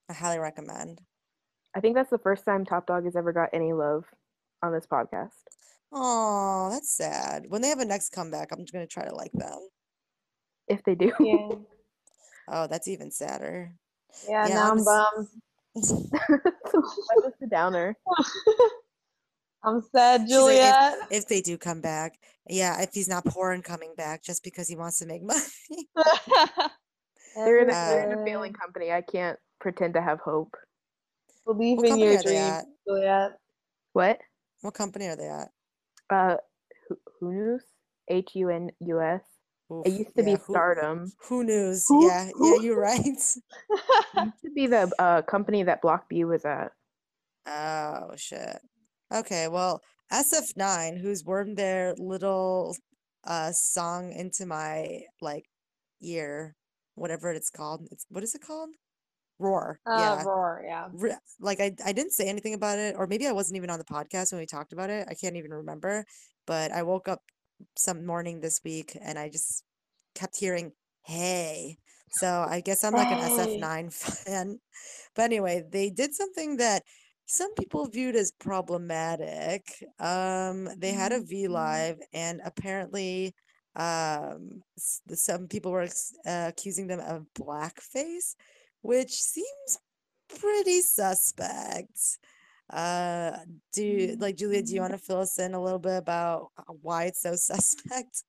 I highly recommend. I think that's the first time ToppDogg has ever got any love on this podcast. Oh, that's sad. When they have a next comeback, I'm going to try to like them. If they do. Yeah. Oh, that's even sadder. Yeah, Yeah, now I'm I'm bummed. That was the downer. I'm sad, She's like, Juliet. if, if they do come back, yeah, if he's not poor and coming back just because he wants to make money. They're in, a, they're in a failing company. I can't pretend to have hope. Believe What in company your are they dreams, at? Juliet. What? What company are they at? Uh, Hu- Hunus? H U N U S. It used to yeah, be Stardom. who knows? Who- Yeah, yeah, you're right. It used to be the uh, company that Block B was at. Oh shit. Okay, well, SF9, who's wormed their little uh song into my like ear, whatever it's called. It's what is it called? Roar. Uh, Yeah. roar, yeah. Re- like I I didn't say anything about it, or maybe I wasn't even on the podcast when we talked about it. I can't even remember. But I woke up some morning this week and I just kept hearing "Hey." So I guess I'm like an SF9 fan. But anyway, they did something that some people viewed as problematic. Um, they had a V Mhm. Live, and apparently, um, some people were uh, accusing them of blackface, which seems pretty suspect. Uh, do like Julia, do you want to fill us in a little bit about uh, why it's so suspect?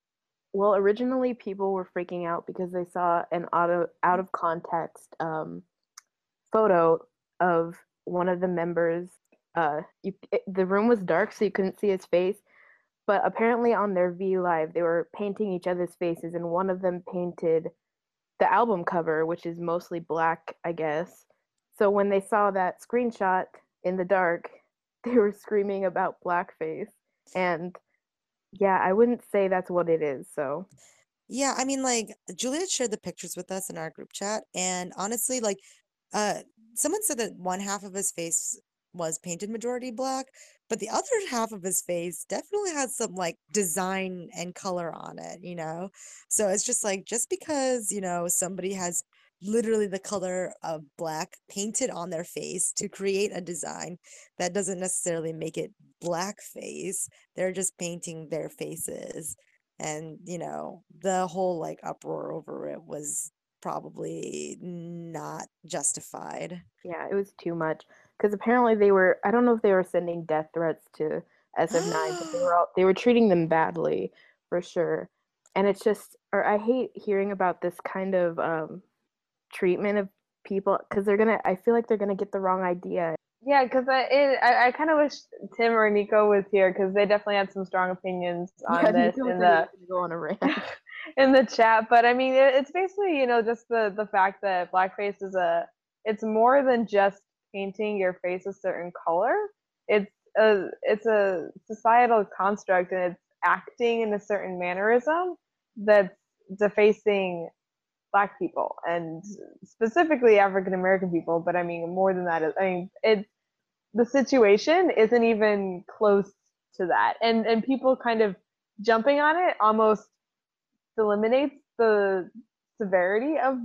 Well, originally people were freaking out because they saw an out of out of context um, photo of one of the members. Uh, you, it, the room was dark, so you couldn't see his face. But apparently, on their V Live, they were painting each other's faces, and one of them painted the album cover, which is mostly black, I guess. So when they saw that screenshot in the dark, they were screaming about blackface. And yeah, I wouldn't say that's what it is. So Yeah, I mean, like Juliet shared the pictures with us in our group chat, and honestly, like, uh, someone said that one half of his face was painted majority black, but the other half of his face definitely had some like design and color on it, you know? So it's just like, just because, you know, somebody has literally the color of black painted on their face to create a design, that doesn't necessarily make it blackface. They're just painting their faces and you know the whole like uproar over it was probably not justified yeah, it was too much. Because apparently they were, I don't know if they were sending death threats to SF9, but they were all, they were treating them badly for sure. And it's just, or I hate hearing about this kind of um, treatment of people because they're gonna, I feel like they're gonna get the wrong idea. Yeah, because I, it, I, I kind of wish Tim or Nico was here because they definitely had some strong opinions on Yeah, this in the go on a rant. in the chat. But I mean, it, it's basically you know just the the fact that blackface is a it's more than just painting your face a certain color. It's a it's a societal construct and it's acting in a certain mannerism that's defacing black people and specifically African American people. But I mean, more than that, I mean, it's the situation isn't even close to that, and and people kind of jumping on it almost eliminates the severity of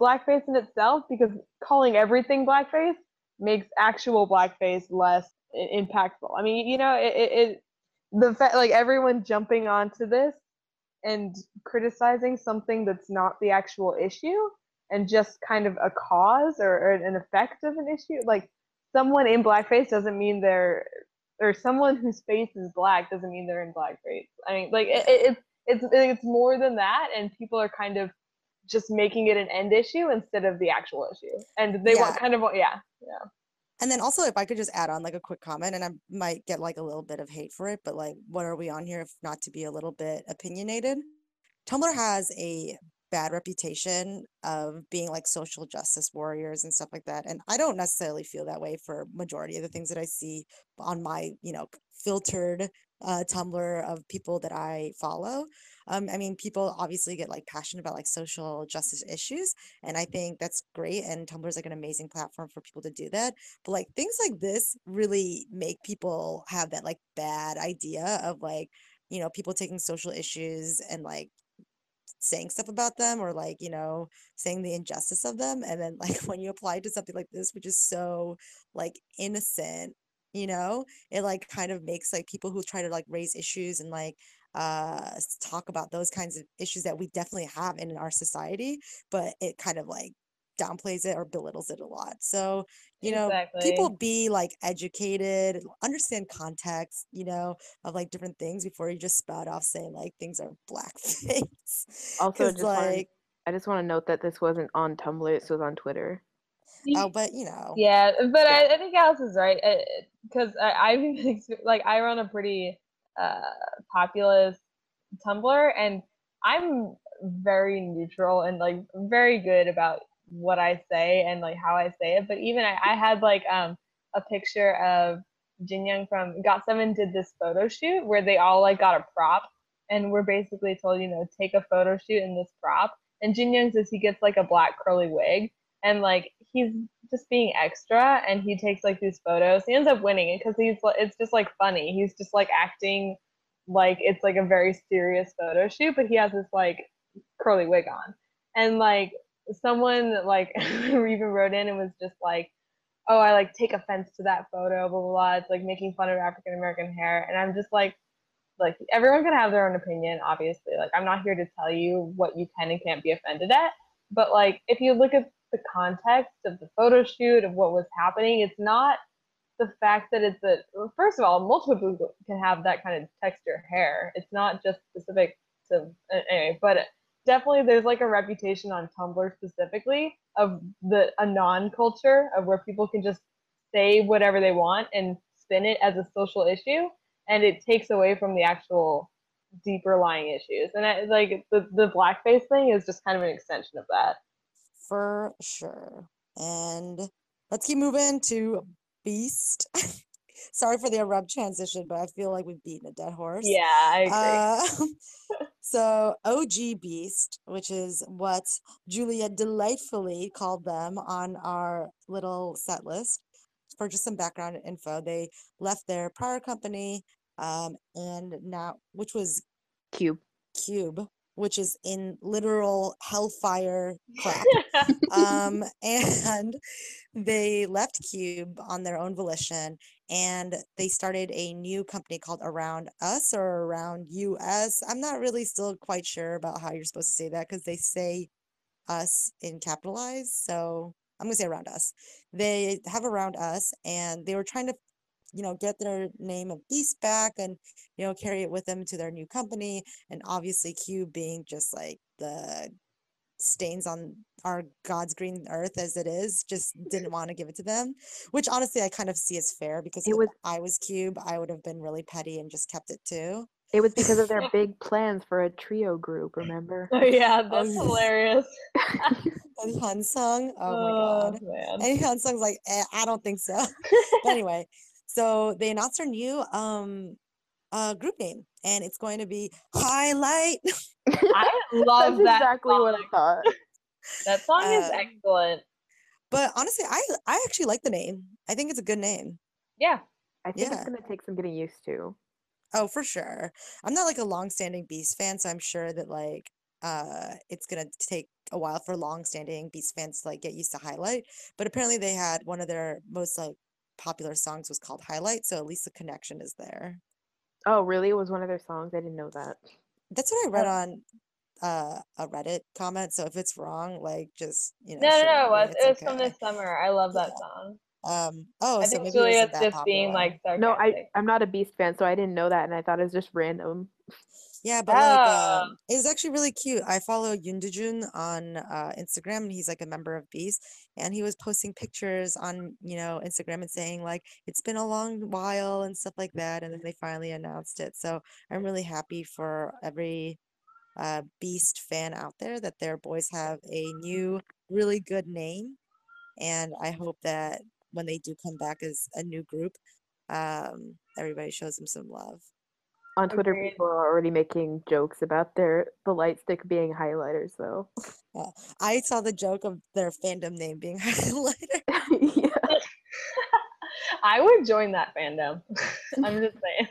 blackface in itself because calling everything blackface makes actual blackface less impactful. I mean, you know, it, it, it the fact like everyone jumping onto this and criticizing something that's not the actual issue and just kind of a cause or, or an effect of an issue. Like someone in blackface doesn't mean they're or someone whose face is black doesn't mean they're in blackface. I mean, like it, it, it's it's it's more than that, and people are kind of just making it an end issue instead of the actual issue, and they want kind of yeah yeah. And then also, if I could just add on like a quick comment, and I might get like a little bit of hate for it, but like, what are we on here if not to be a little bit opinionated? Tumblr has a bad reputation of being like social justice warriors and stuff like that. And I don't necessarily feel that way for majority of the things that I see on my, you know, filtered uh, Tumblr of people that I follow. Um, I mean, people obviously get like passionate about like social justice issues, and I think that's great. And Tumblr is like an amazing platform for people to do that. But like things like this really make people have that like bad idea of like, you know, people taking social issues and like saying stuff about them or like, you know, saying the injustice of them. And then like when you apply to something like this, which is so like innocent, you know, it like kind of makes like people who try to like raise issues and like uh talk about those kinds of issues that we definitely have in our society, but it kind of like downplays it or belittles it a lot. So, you know, people be like educated, understand context, you know, of like different things before you just spout off saying like things are blackface. Also, just like, I just want to note that this wasn't on Tumblr. This was on Twitter. oh, but you know, Yeah, but I, I think Alice is right because I, I've like I run a pretty uh, populous Tumblr, and I'm very neutral and like very good about what I say and like how I say it. But even I, I had like um a picture of Jin Young from Got Seven did this photo shoot where they all like got a prop and we're basically told you know take a photo shoot in this prop. And Jin Young says he gets like a black curly wig and like he's just being extra and he takes like these photos. He ends up winning it because he's it's just like funny. He's just like acting like it's like a very serious photo shoot but he has this like curly wig on. And like someone like even wrote in and was just like oh i like take offense to that photo blah blah blah. It's like making fun of african american hair. And i'm just like like everyone can have their own opinion obviously. Like i'm not here to tell you what you can and can't be offended at but like if you look at the context of the photo shoot of what was happening. It's not the fact that it's a first of all multiple people can have that kind of texture hair. It's not just specific to anyway but definitely there's like a reputation on tumblr specifically of the a non-culture of where people can just say whatever they want and spin it as a social issue and it takes away from the actual deeper lying issues. And I, like the, the blackface thing is just kind of an extension of that for sure. And let's keep moving to Beast. Sorry for the abrupt transition, but I feel like we've beaten a dead horse. yeah i agree Uh, so OG Beast, which is what Julia delightfully called them on our little set list. For just some background info, they left their prior company, um, and now which was Cube. Cube, which is in literal hellfire crap. um, and they left Cube on their own volition and they started a new company called Around Us or Around US. I'm not really still quite sure about how you're supposed to say that because they say us in capitalized. So I'm gonna say Around Us. They have Around Us and they were trying to you know get their name of beast back and you know carry it with them to their new company and obviously cube being just like the stains on our god's green earth as it is just didn't want to give it to them which honestly i kind of see as fair because It if was- i was cube i would have been really petty and just kept it too It was because of their big plans for a trio group. Remember? oh yeah that's yeah. hilarious and hun sung oh my god man and hun sung's like eh, i don't think so but anyway so they announced their new um uh group name and it's going to be highlight. I love That's that exactly what I thought. that song is Um, excellent. but honestly i i actually like the name. I think it's a good name. Yeah. I think Yeah. it's gonna take some getting used to. oh for sure. I'm not like a long-standing beast fan so i'm sure that like uh it's gonna take a while for long-standing beast fans to like get used to highlight but apparently they had one of their most like popular songs was called highlight so at least the connection is there Oh, really? It was one of their songs. I didn't know that. That's what I read Oh. on uh, a Reddit comment. So if it's wrong, like just you know. no no no it was it was from okay. this summer i love that Yeah. song Um. Oh, i so think maybe it wasn't julia's that just being like sarcastic No, I I'm not a Beast fan, so I didn't know that, and I thought it was just random. Yeah, but like Yeah. um, it was actually really cute. I follow Yoon Doojoon on uh, Instagram, and he's like a member of Beast, and he was posting pictures on you know Instagram and saying like it's been a long while and stuff like that, and then they finally announced it. So I'm really happy for every uh, Beast fan out there that their boys have a new really good name, and I hope that when they do come back as a new group, um, everybody shows them some love. On Twitter, Agreed. people are already making jokes about their the light stick being highlighters, though. Yeah. I saw the joke of their fandom name being highlighter. yeah. I would join that fandom. I'm just saying.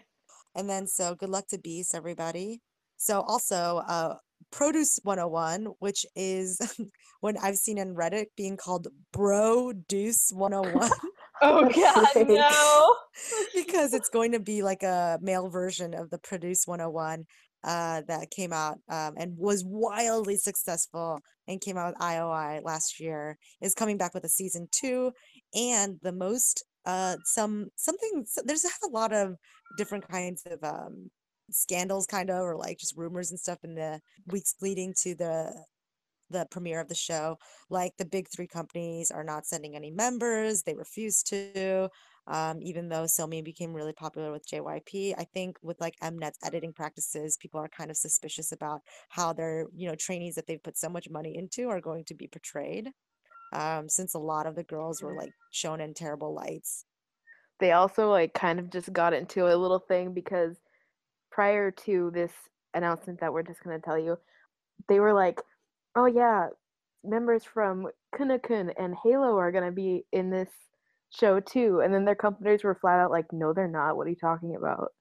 And then so good luck to Beast, everybody. So also uh Produce 101, which is when I've seen in Reddit being called Bro Deuce 101 Oh God, no. because it's going to be like a male version of the Produce 101 uh that came out um and was wildly successful and came out with IOI last year is coming back with a season 2 and the most uh some something there's a lot of different kinds of um scandals kind of or like just rumors and stuff in the weeks leading to the the premiere of the show like the big three companies are not sending any members they refuse to um, even though Somi became really popular with JYP, I think with like Mnet's editing practices, people are kind of suspicious about how their, you know, trainees that they've put so much money into are going to be portrayed. Um, since a lot of the girls were like shown in terrible lights. they also like kind of just got into a little thing because prior to this announcement that we're just going to tell you they were like oh yeah members from kunakun and halo are to be in this show too and then their companies were flat out like no they're not what are you talking about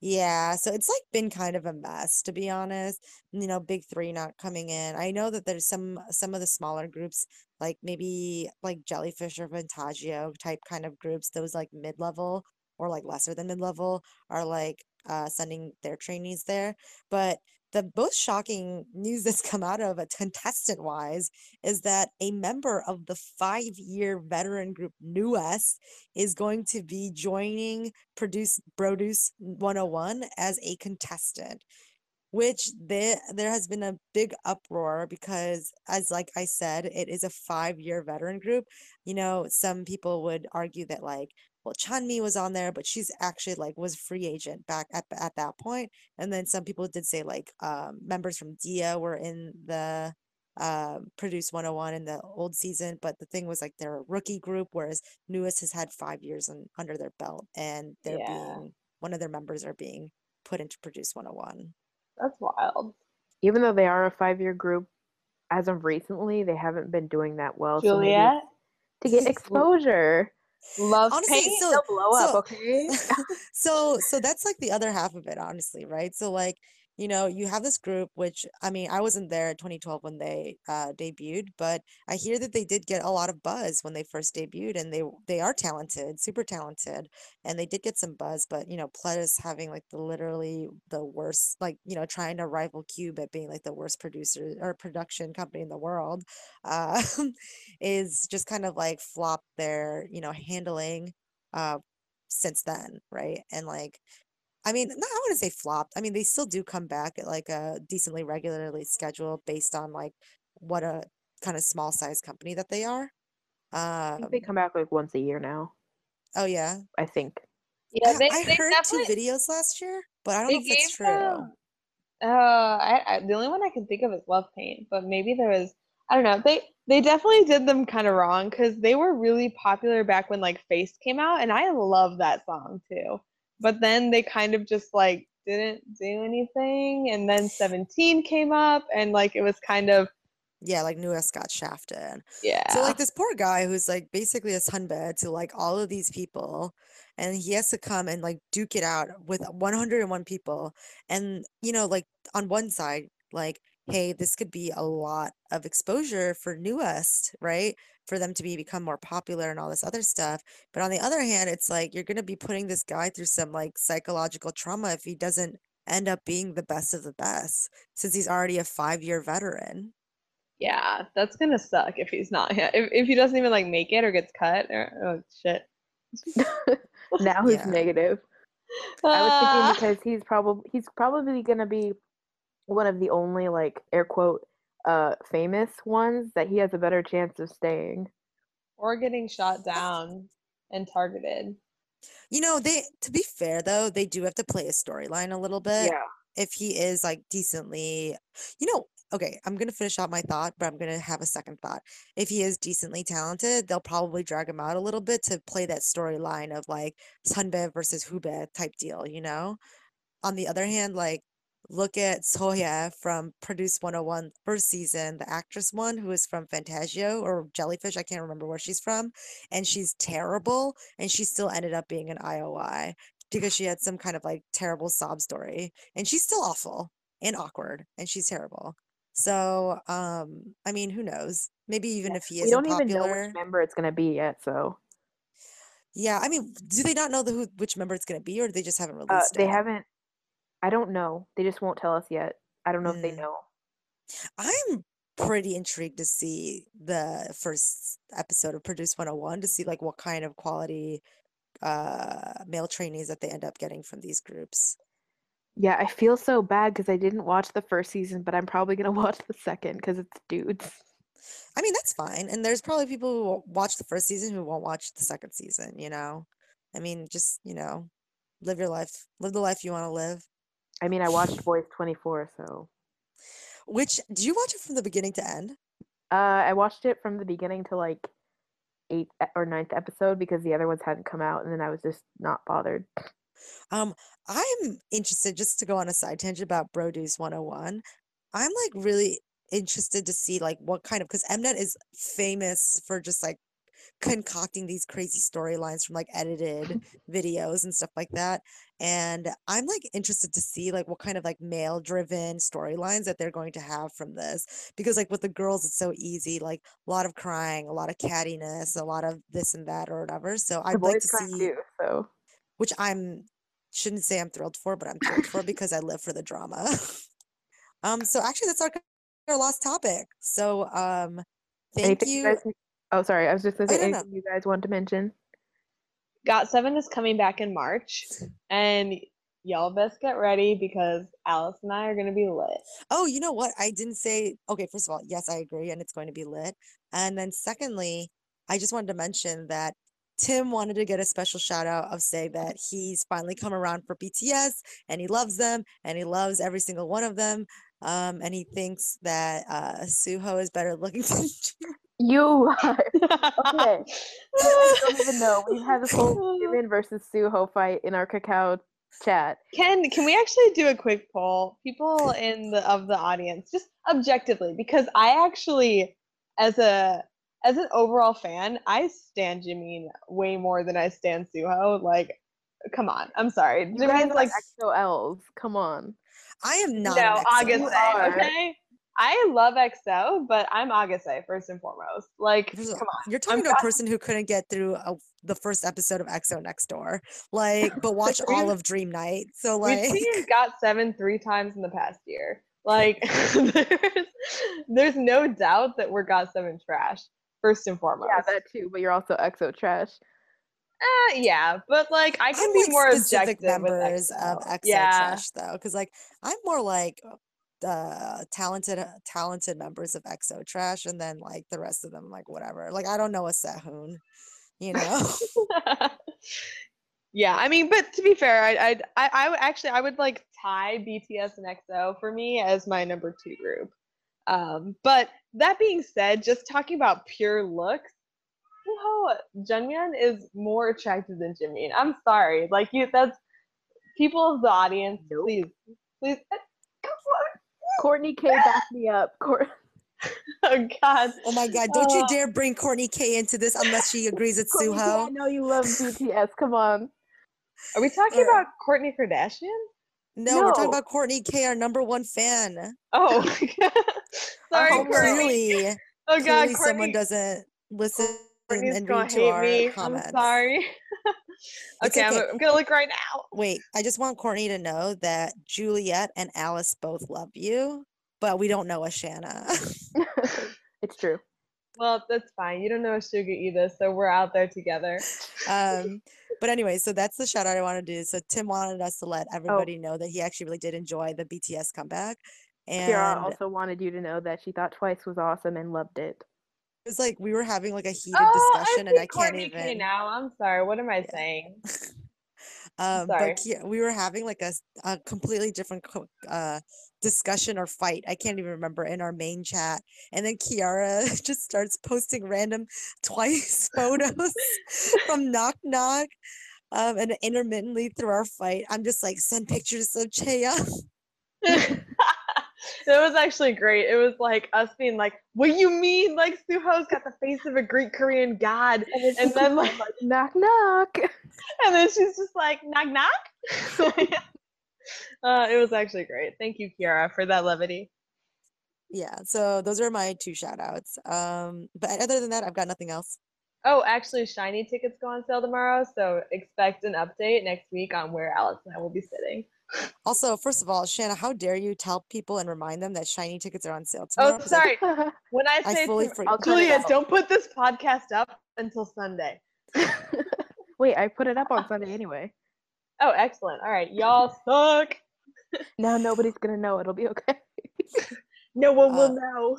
Yeah, so it's like been kind of a mess, to be honest. You know, big three not coming in. I know that there's some some of the smaller groups, like maybe like Jellyfish or Fantagio type kind of groups, those like mid-level or like lesser than mid-level are like uh sending their trainees there. But the most shocking news that's come out of it contestant wise is that a member of the five-year veteran group NU'EST is going to be joining produce Produce 101 as a contestant which there there has been a big uproar because as like I said it is a 5 year veteran group. You know some people would argue that like well Chanmi was on there but she's actually like was free agent back at at that point and then some people did say like um members from Dia were in the uh, produce 101 in the old season but the thing was like they're a rookie group whereas NU'EST has had five years in, under their belt and they're Yeah. being one of their members are being put into produce 101 That's wild. even though they are a five year group as of recently they haven't been doing that well so maybe to get exposure loves Honestly, paint. so- they'll blow up okay so so that's like the other half of it honestly right so like you know you have this group which i mean i wasn't there in 2012 when they uh debuted but i hear that they did get a lot of buzz when they first debuted and they they are talented super talented and they did get some buzz but you know Pledis having like the literally the worst like you know trying to rival cube at being like the worst producer or production company in the world uh is just kind of like flopped their you know handling uh since then, right? And like, I mean, no, I wouldn't say flopped. I mean, they still do come back at like a decently regularly scheduled based on like what a kind of small size company that they are. i Um, think they come back like once a year now oh yeah, i think Yeah, I, they, I they heard definitely, two videos last year, but I don't they know if it's true. them- Uh, I, I the only one I can think of is Love Paint, but maybe there was I don't know. They they definitely did them kind of wrong because they were really popular back when like Face came out, and I love that song too. But then they kind of just like didn't do anything, and then Seventeen came up, and like it was kind of Yeah, like NU'EST got shafted. yeah. So like this poor guy who's like basically a sunbae to like all of these people and he has to come and like duke it out with 101 people and you know like on one side like hey this could be a lot of exposure for NU'EST right for them to be become more popular and all this other stuff but on the other hand it's like you're going to be putting this guy through some like psychological trauma if he doesn't end up being the best of the best since he's already a 5 year veteran Yeah, that's gonna suck if he's not. If if he doesn't even like make it or gets cut or oh shit. now he's Yeah. negative I was Ah. thinking because he's probably he's probably gonna be one of the only like air quote uh famous ones that he has a better chance of staying. or getting shot down and targeted. You know, they to be fair though, they do have to play a storyline a little bit. yeah If he is like decently, you know, okay, I'm gonna finish out my thought, but I'm gonna have a second thought. If he is decently talented, they'll probably drag him out a little bit to play that storyline of like Sunbae versus Hoobae type deal, you know? On the other hand, like look at Sohye from Produce 101 first season, the actress one who is from Fantagio or Jellyfish, I can't remember where she's from, and she's terrible, and she still ended up being an IOI because she had some kind of like terrible sob story, and she's still awful and awkward, and she's terrible. So, um, I mean, who knows? Maybe even if he We isn't don't even know which member it's gonna be yet, so Yeah, I mean, do they not know the who which member it's gonna be, or they just haven't uh, released they it? haven't. I don't know. They just won't tell us yet. I don't know if they Mm. know. I'm pretty intrigued to see the first episode of Produce 101 to see like what kind of quality uh male trainees that they end up getting from these groups. Yeah, I feel so bad because I didn't watch the first season, but I'm probably gonna watch the second because it's dudes. I mean, that's fine. And there's probably people who will watch the first season who won't watch the second season, you know? I mean, just, you know, live your life, live the life you want to live. I mean, I watched Boys 24, so Which, do you watch it from the beginning to end? uh, I watched it from the beginning to like eighth or ninth episode because the other ones hadn't come out, and then I was just not bothered. Um, I'm interested just to go on a side tangent about Produce 101. I'm like really interested to see like what kind of because Mnet is famous for just like concocting these crazy storylines from like edited videos and stuff like that. And I'm like interested to see like what kind of like male driven storylines that they're going to have from this. Because like with the girls, it's so easy, like a lot of crying, a lot of cattiness, a lot of this and that or whatever. So I'd like to see too, so which I'm shouldn't say I'm thrilled for, but I'm thrilled for because I live for the drama. um, so actually that's our our last topic. So um thank anything you you. Oh, sorry, I was just gonna Oh, say no, no. anything you guys want to mention. Got Seven is coming back in March, and y'all best get ready because Alice and I are gonna be lit. Oh, you know what? I didn't say okay, first of all, yes, I agree, and it's going to be lit. And then secondly, I just wanted to mention that Tim wanted to get a special shout out of saying that he's finally come around for BTS and he loves them and he loves every single one of them. Um, and he thinks that uh Suho is better looking than You are okay. I don't even know. We've had this whole Jimin versus Suho fight in our Kakao chat. Can can we actually do a quick poll? People in the of the audience, just objectively, because I actually, as a as an overall fan, I stand Jimin way more than I stand Suho. Like, come on, I'm sorry. You guys Jimin's are like EXO-Ls. Come on. I am not no an Ahgase, EXO. okay? I love EXO, but I'm Ahgase first and foremost. Like, First of all, come on. You're talking to a not- person who couldn't get through a, the first episode of EXO Next Door, like, but watch all of Dream Knight. So, like, We've like, seen Got Seven three times in the past year. Like, there's, there's no doubt that we're Got Seven trash, first and foremost. Yeah, that too. But you're also EXO trash. Uh, yeah, but like I can I'm be like more specific objective with members of EXO. EXO Yeah, trash though, because like I'm more like uh talented uh, talented members of EXO trash, and then like the rest of them like whatever. Like I don't know a Sehun, you know. yeah. I mean, but to be fair, I, I, I would actually, I would like tie BTS and EXO for me as my number two group. Um, but that being said, just talking about pure looks, Suho Jungmyeon is more attractive than Jimin. I'm sorry, like you, that's people of the audience. Nope. Please, please, Courtney K, back me up. Court. it. Oh God. oh my god! Don't you dare bring Courtney K into this unless she agrees it's Courtney K, I Suho. know you love BTS. Come on. Are we talking Uh, about Kourtney Kardashian? No, we're talking about Courtney K, our number one fan. Oh, sorry, homework. Courtney. Clearly, Oh God, clearly someone doesn't listen Courtney's and gonna read to hate our me. comments. I'm sorry. It's okay, I'm. I'm gonna look right now. Wait, I just want Courtney to know that Juliet and Alice both love you, but we don't know a Shanna. it's true. Well, that's fine. You don't know Suga either, so we're out there together. Um, but anyway, so that's the shout out I wanted to do. So Tim wanted us to let everybody know that he actually really did enjoy the BTS comeback. And Kiara also wanted you to know that she thought Twice was awesome and loved it. It was like we were having like a heated Oh, discussion I and I can't Courtney even now. I'm sorry. What am I saying? um sorry. but we were having like a completely different uh discussion or fight i can't even remember in our main chat and then kiara just starts posting random twice photos from knock knock um and intermittently through our fight i'm just like send pictures of Cheya. It was actually great. It was like us being like, "What you mean?" Like Suho's got the face of a Greek Korean god, and then like, Knock knock. and then she's just like, "Knock knock." uh, it was actually great. Thank you, Kiara, for that levity. yeah so those are my two shout outs um but other than that i've got nothing else Oh, actually, SHINee tickets go on sale tomorrow, so expect an update next week on where Alex and I will be sitting. Also first of all shanna how dare you tell people and remind them that SHINee tickets are on sale tomorrow Oh, 'cause I- sorry. When I I say fully tom- I'll cut it Julia, don't put this podcast up until Sunday. Wait, I put it up on Sunday anyway. Oh, excellent. All right, y'all suck. Now nobody's gonna know. It'll be okay. No one Uh, will know.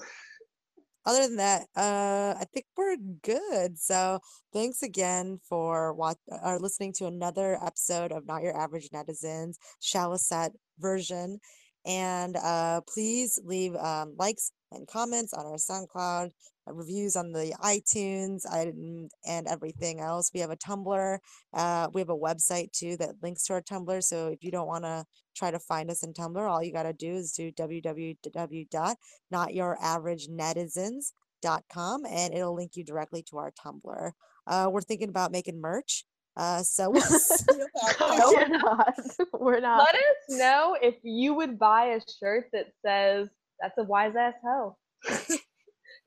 Other than that, uh, I think we're good. So thanks again for watch or listening to another episode of Not Your Average Netizens, Shalicette version. And uh, please leave um, likes and comments on our SoundCloud, uh, reviews on the iTunes, and, and everything else. We have a Tumblr. Uh, we have a website too that links to our Tumblr. So if you don't want to try to find us in Tumblr, all you got to do is do www notyouraverage.netizens.com and it'll link you directly to our Tumblr. Uh, we're thinking about making merch. Uh, so we'll see about No, no, that. we're not. We're not. Let us know if you would buy a shirt that says "That's a wise ass hoe."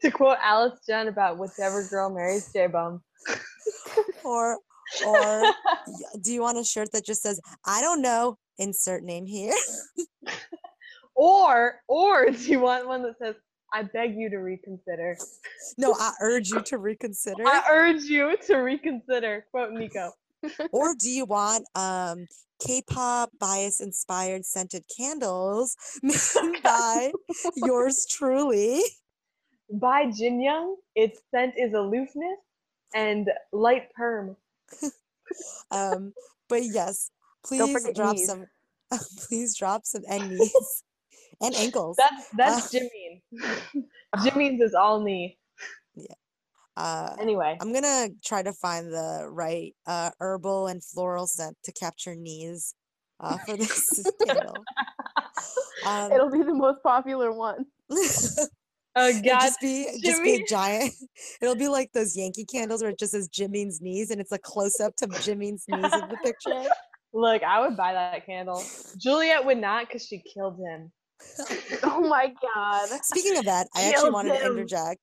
to quote Alice Jen about whichever girl marries J Bum. Or, or do you want a shirt that just says, I don't know, insert name here? Or, or do you want one that says, "I beg you to reconsider"? No, I urge you to reconsider. I urge you to reconsider. Quote Nico. or do you want um K-pop bias inspired scented candles made by yours truly? By Jin Young, its scent is aloofness and light perm. Um, but yes, please drop knees. some. please drop some and knees and ankles. That's that's Uh, Jimin. Jimin's is all knee. Uh, Anyway, I'm gonna try to find the right uh, herbal and floral scent to capture knees uh, for this. Um, It'll be the most popular one. It'll oh god, just be just be a giant. It'll be like those Yankee candles where it just says Jimin's knees and it's a close up to Jimin's knees in the picture. look, I would buy that candle. Juliet would not because she killed him. Oh my god. Speaking of that, I actually Killed wanted to him. interject.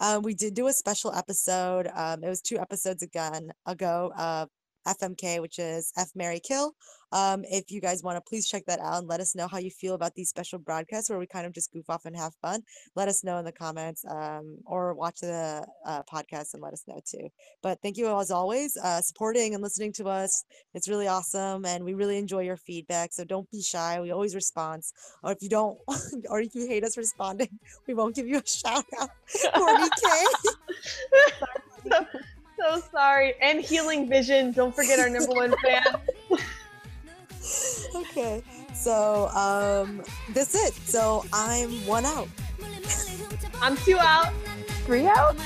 Um, we did do a special episode. Um, it was two episodes again ago. Uh, FMK, which is F Mary Kill. Um, if you guys want to, please check that out and let us know how you feel about these special broadcasts where we kind of just goof off and have fun. Let us know in the comments, um, or watch the uh, podcast and let us know too. But thank you as always, uh, supporting and listening to us. It's really awesome, and we really enjoy your feedback. So don't be shy. We always respond. Or if you don't, or if you hate us responding, we won't give you a shout out. Kourtney K so sorry. And Healing Vision. Don't forget our number one fan. okay. So um, that's it. So I'm one out. I'm two out. Three out.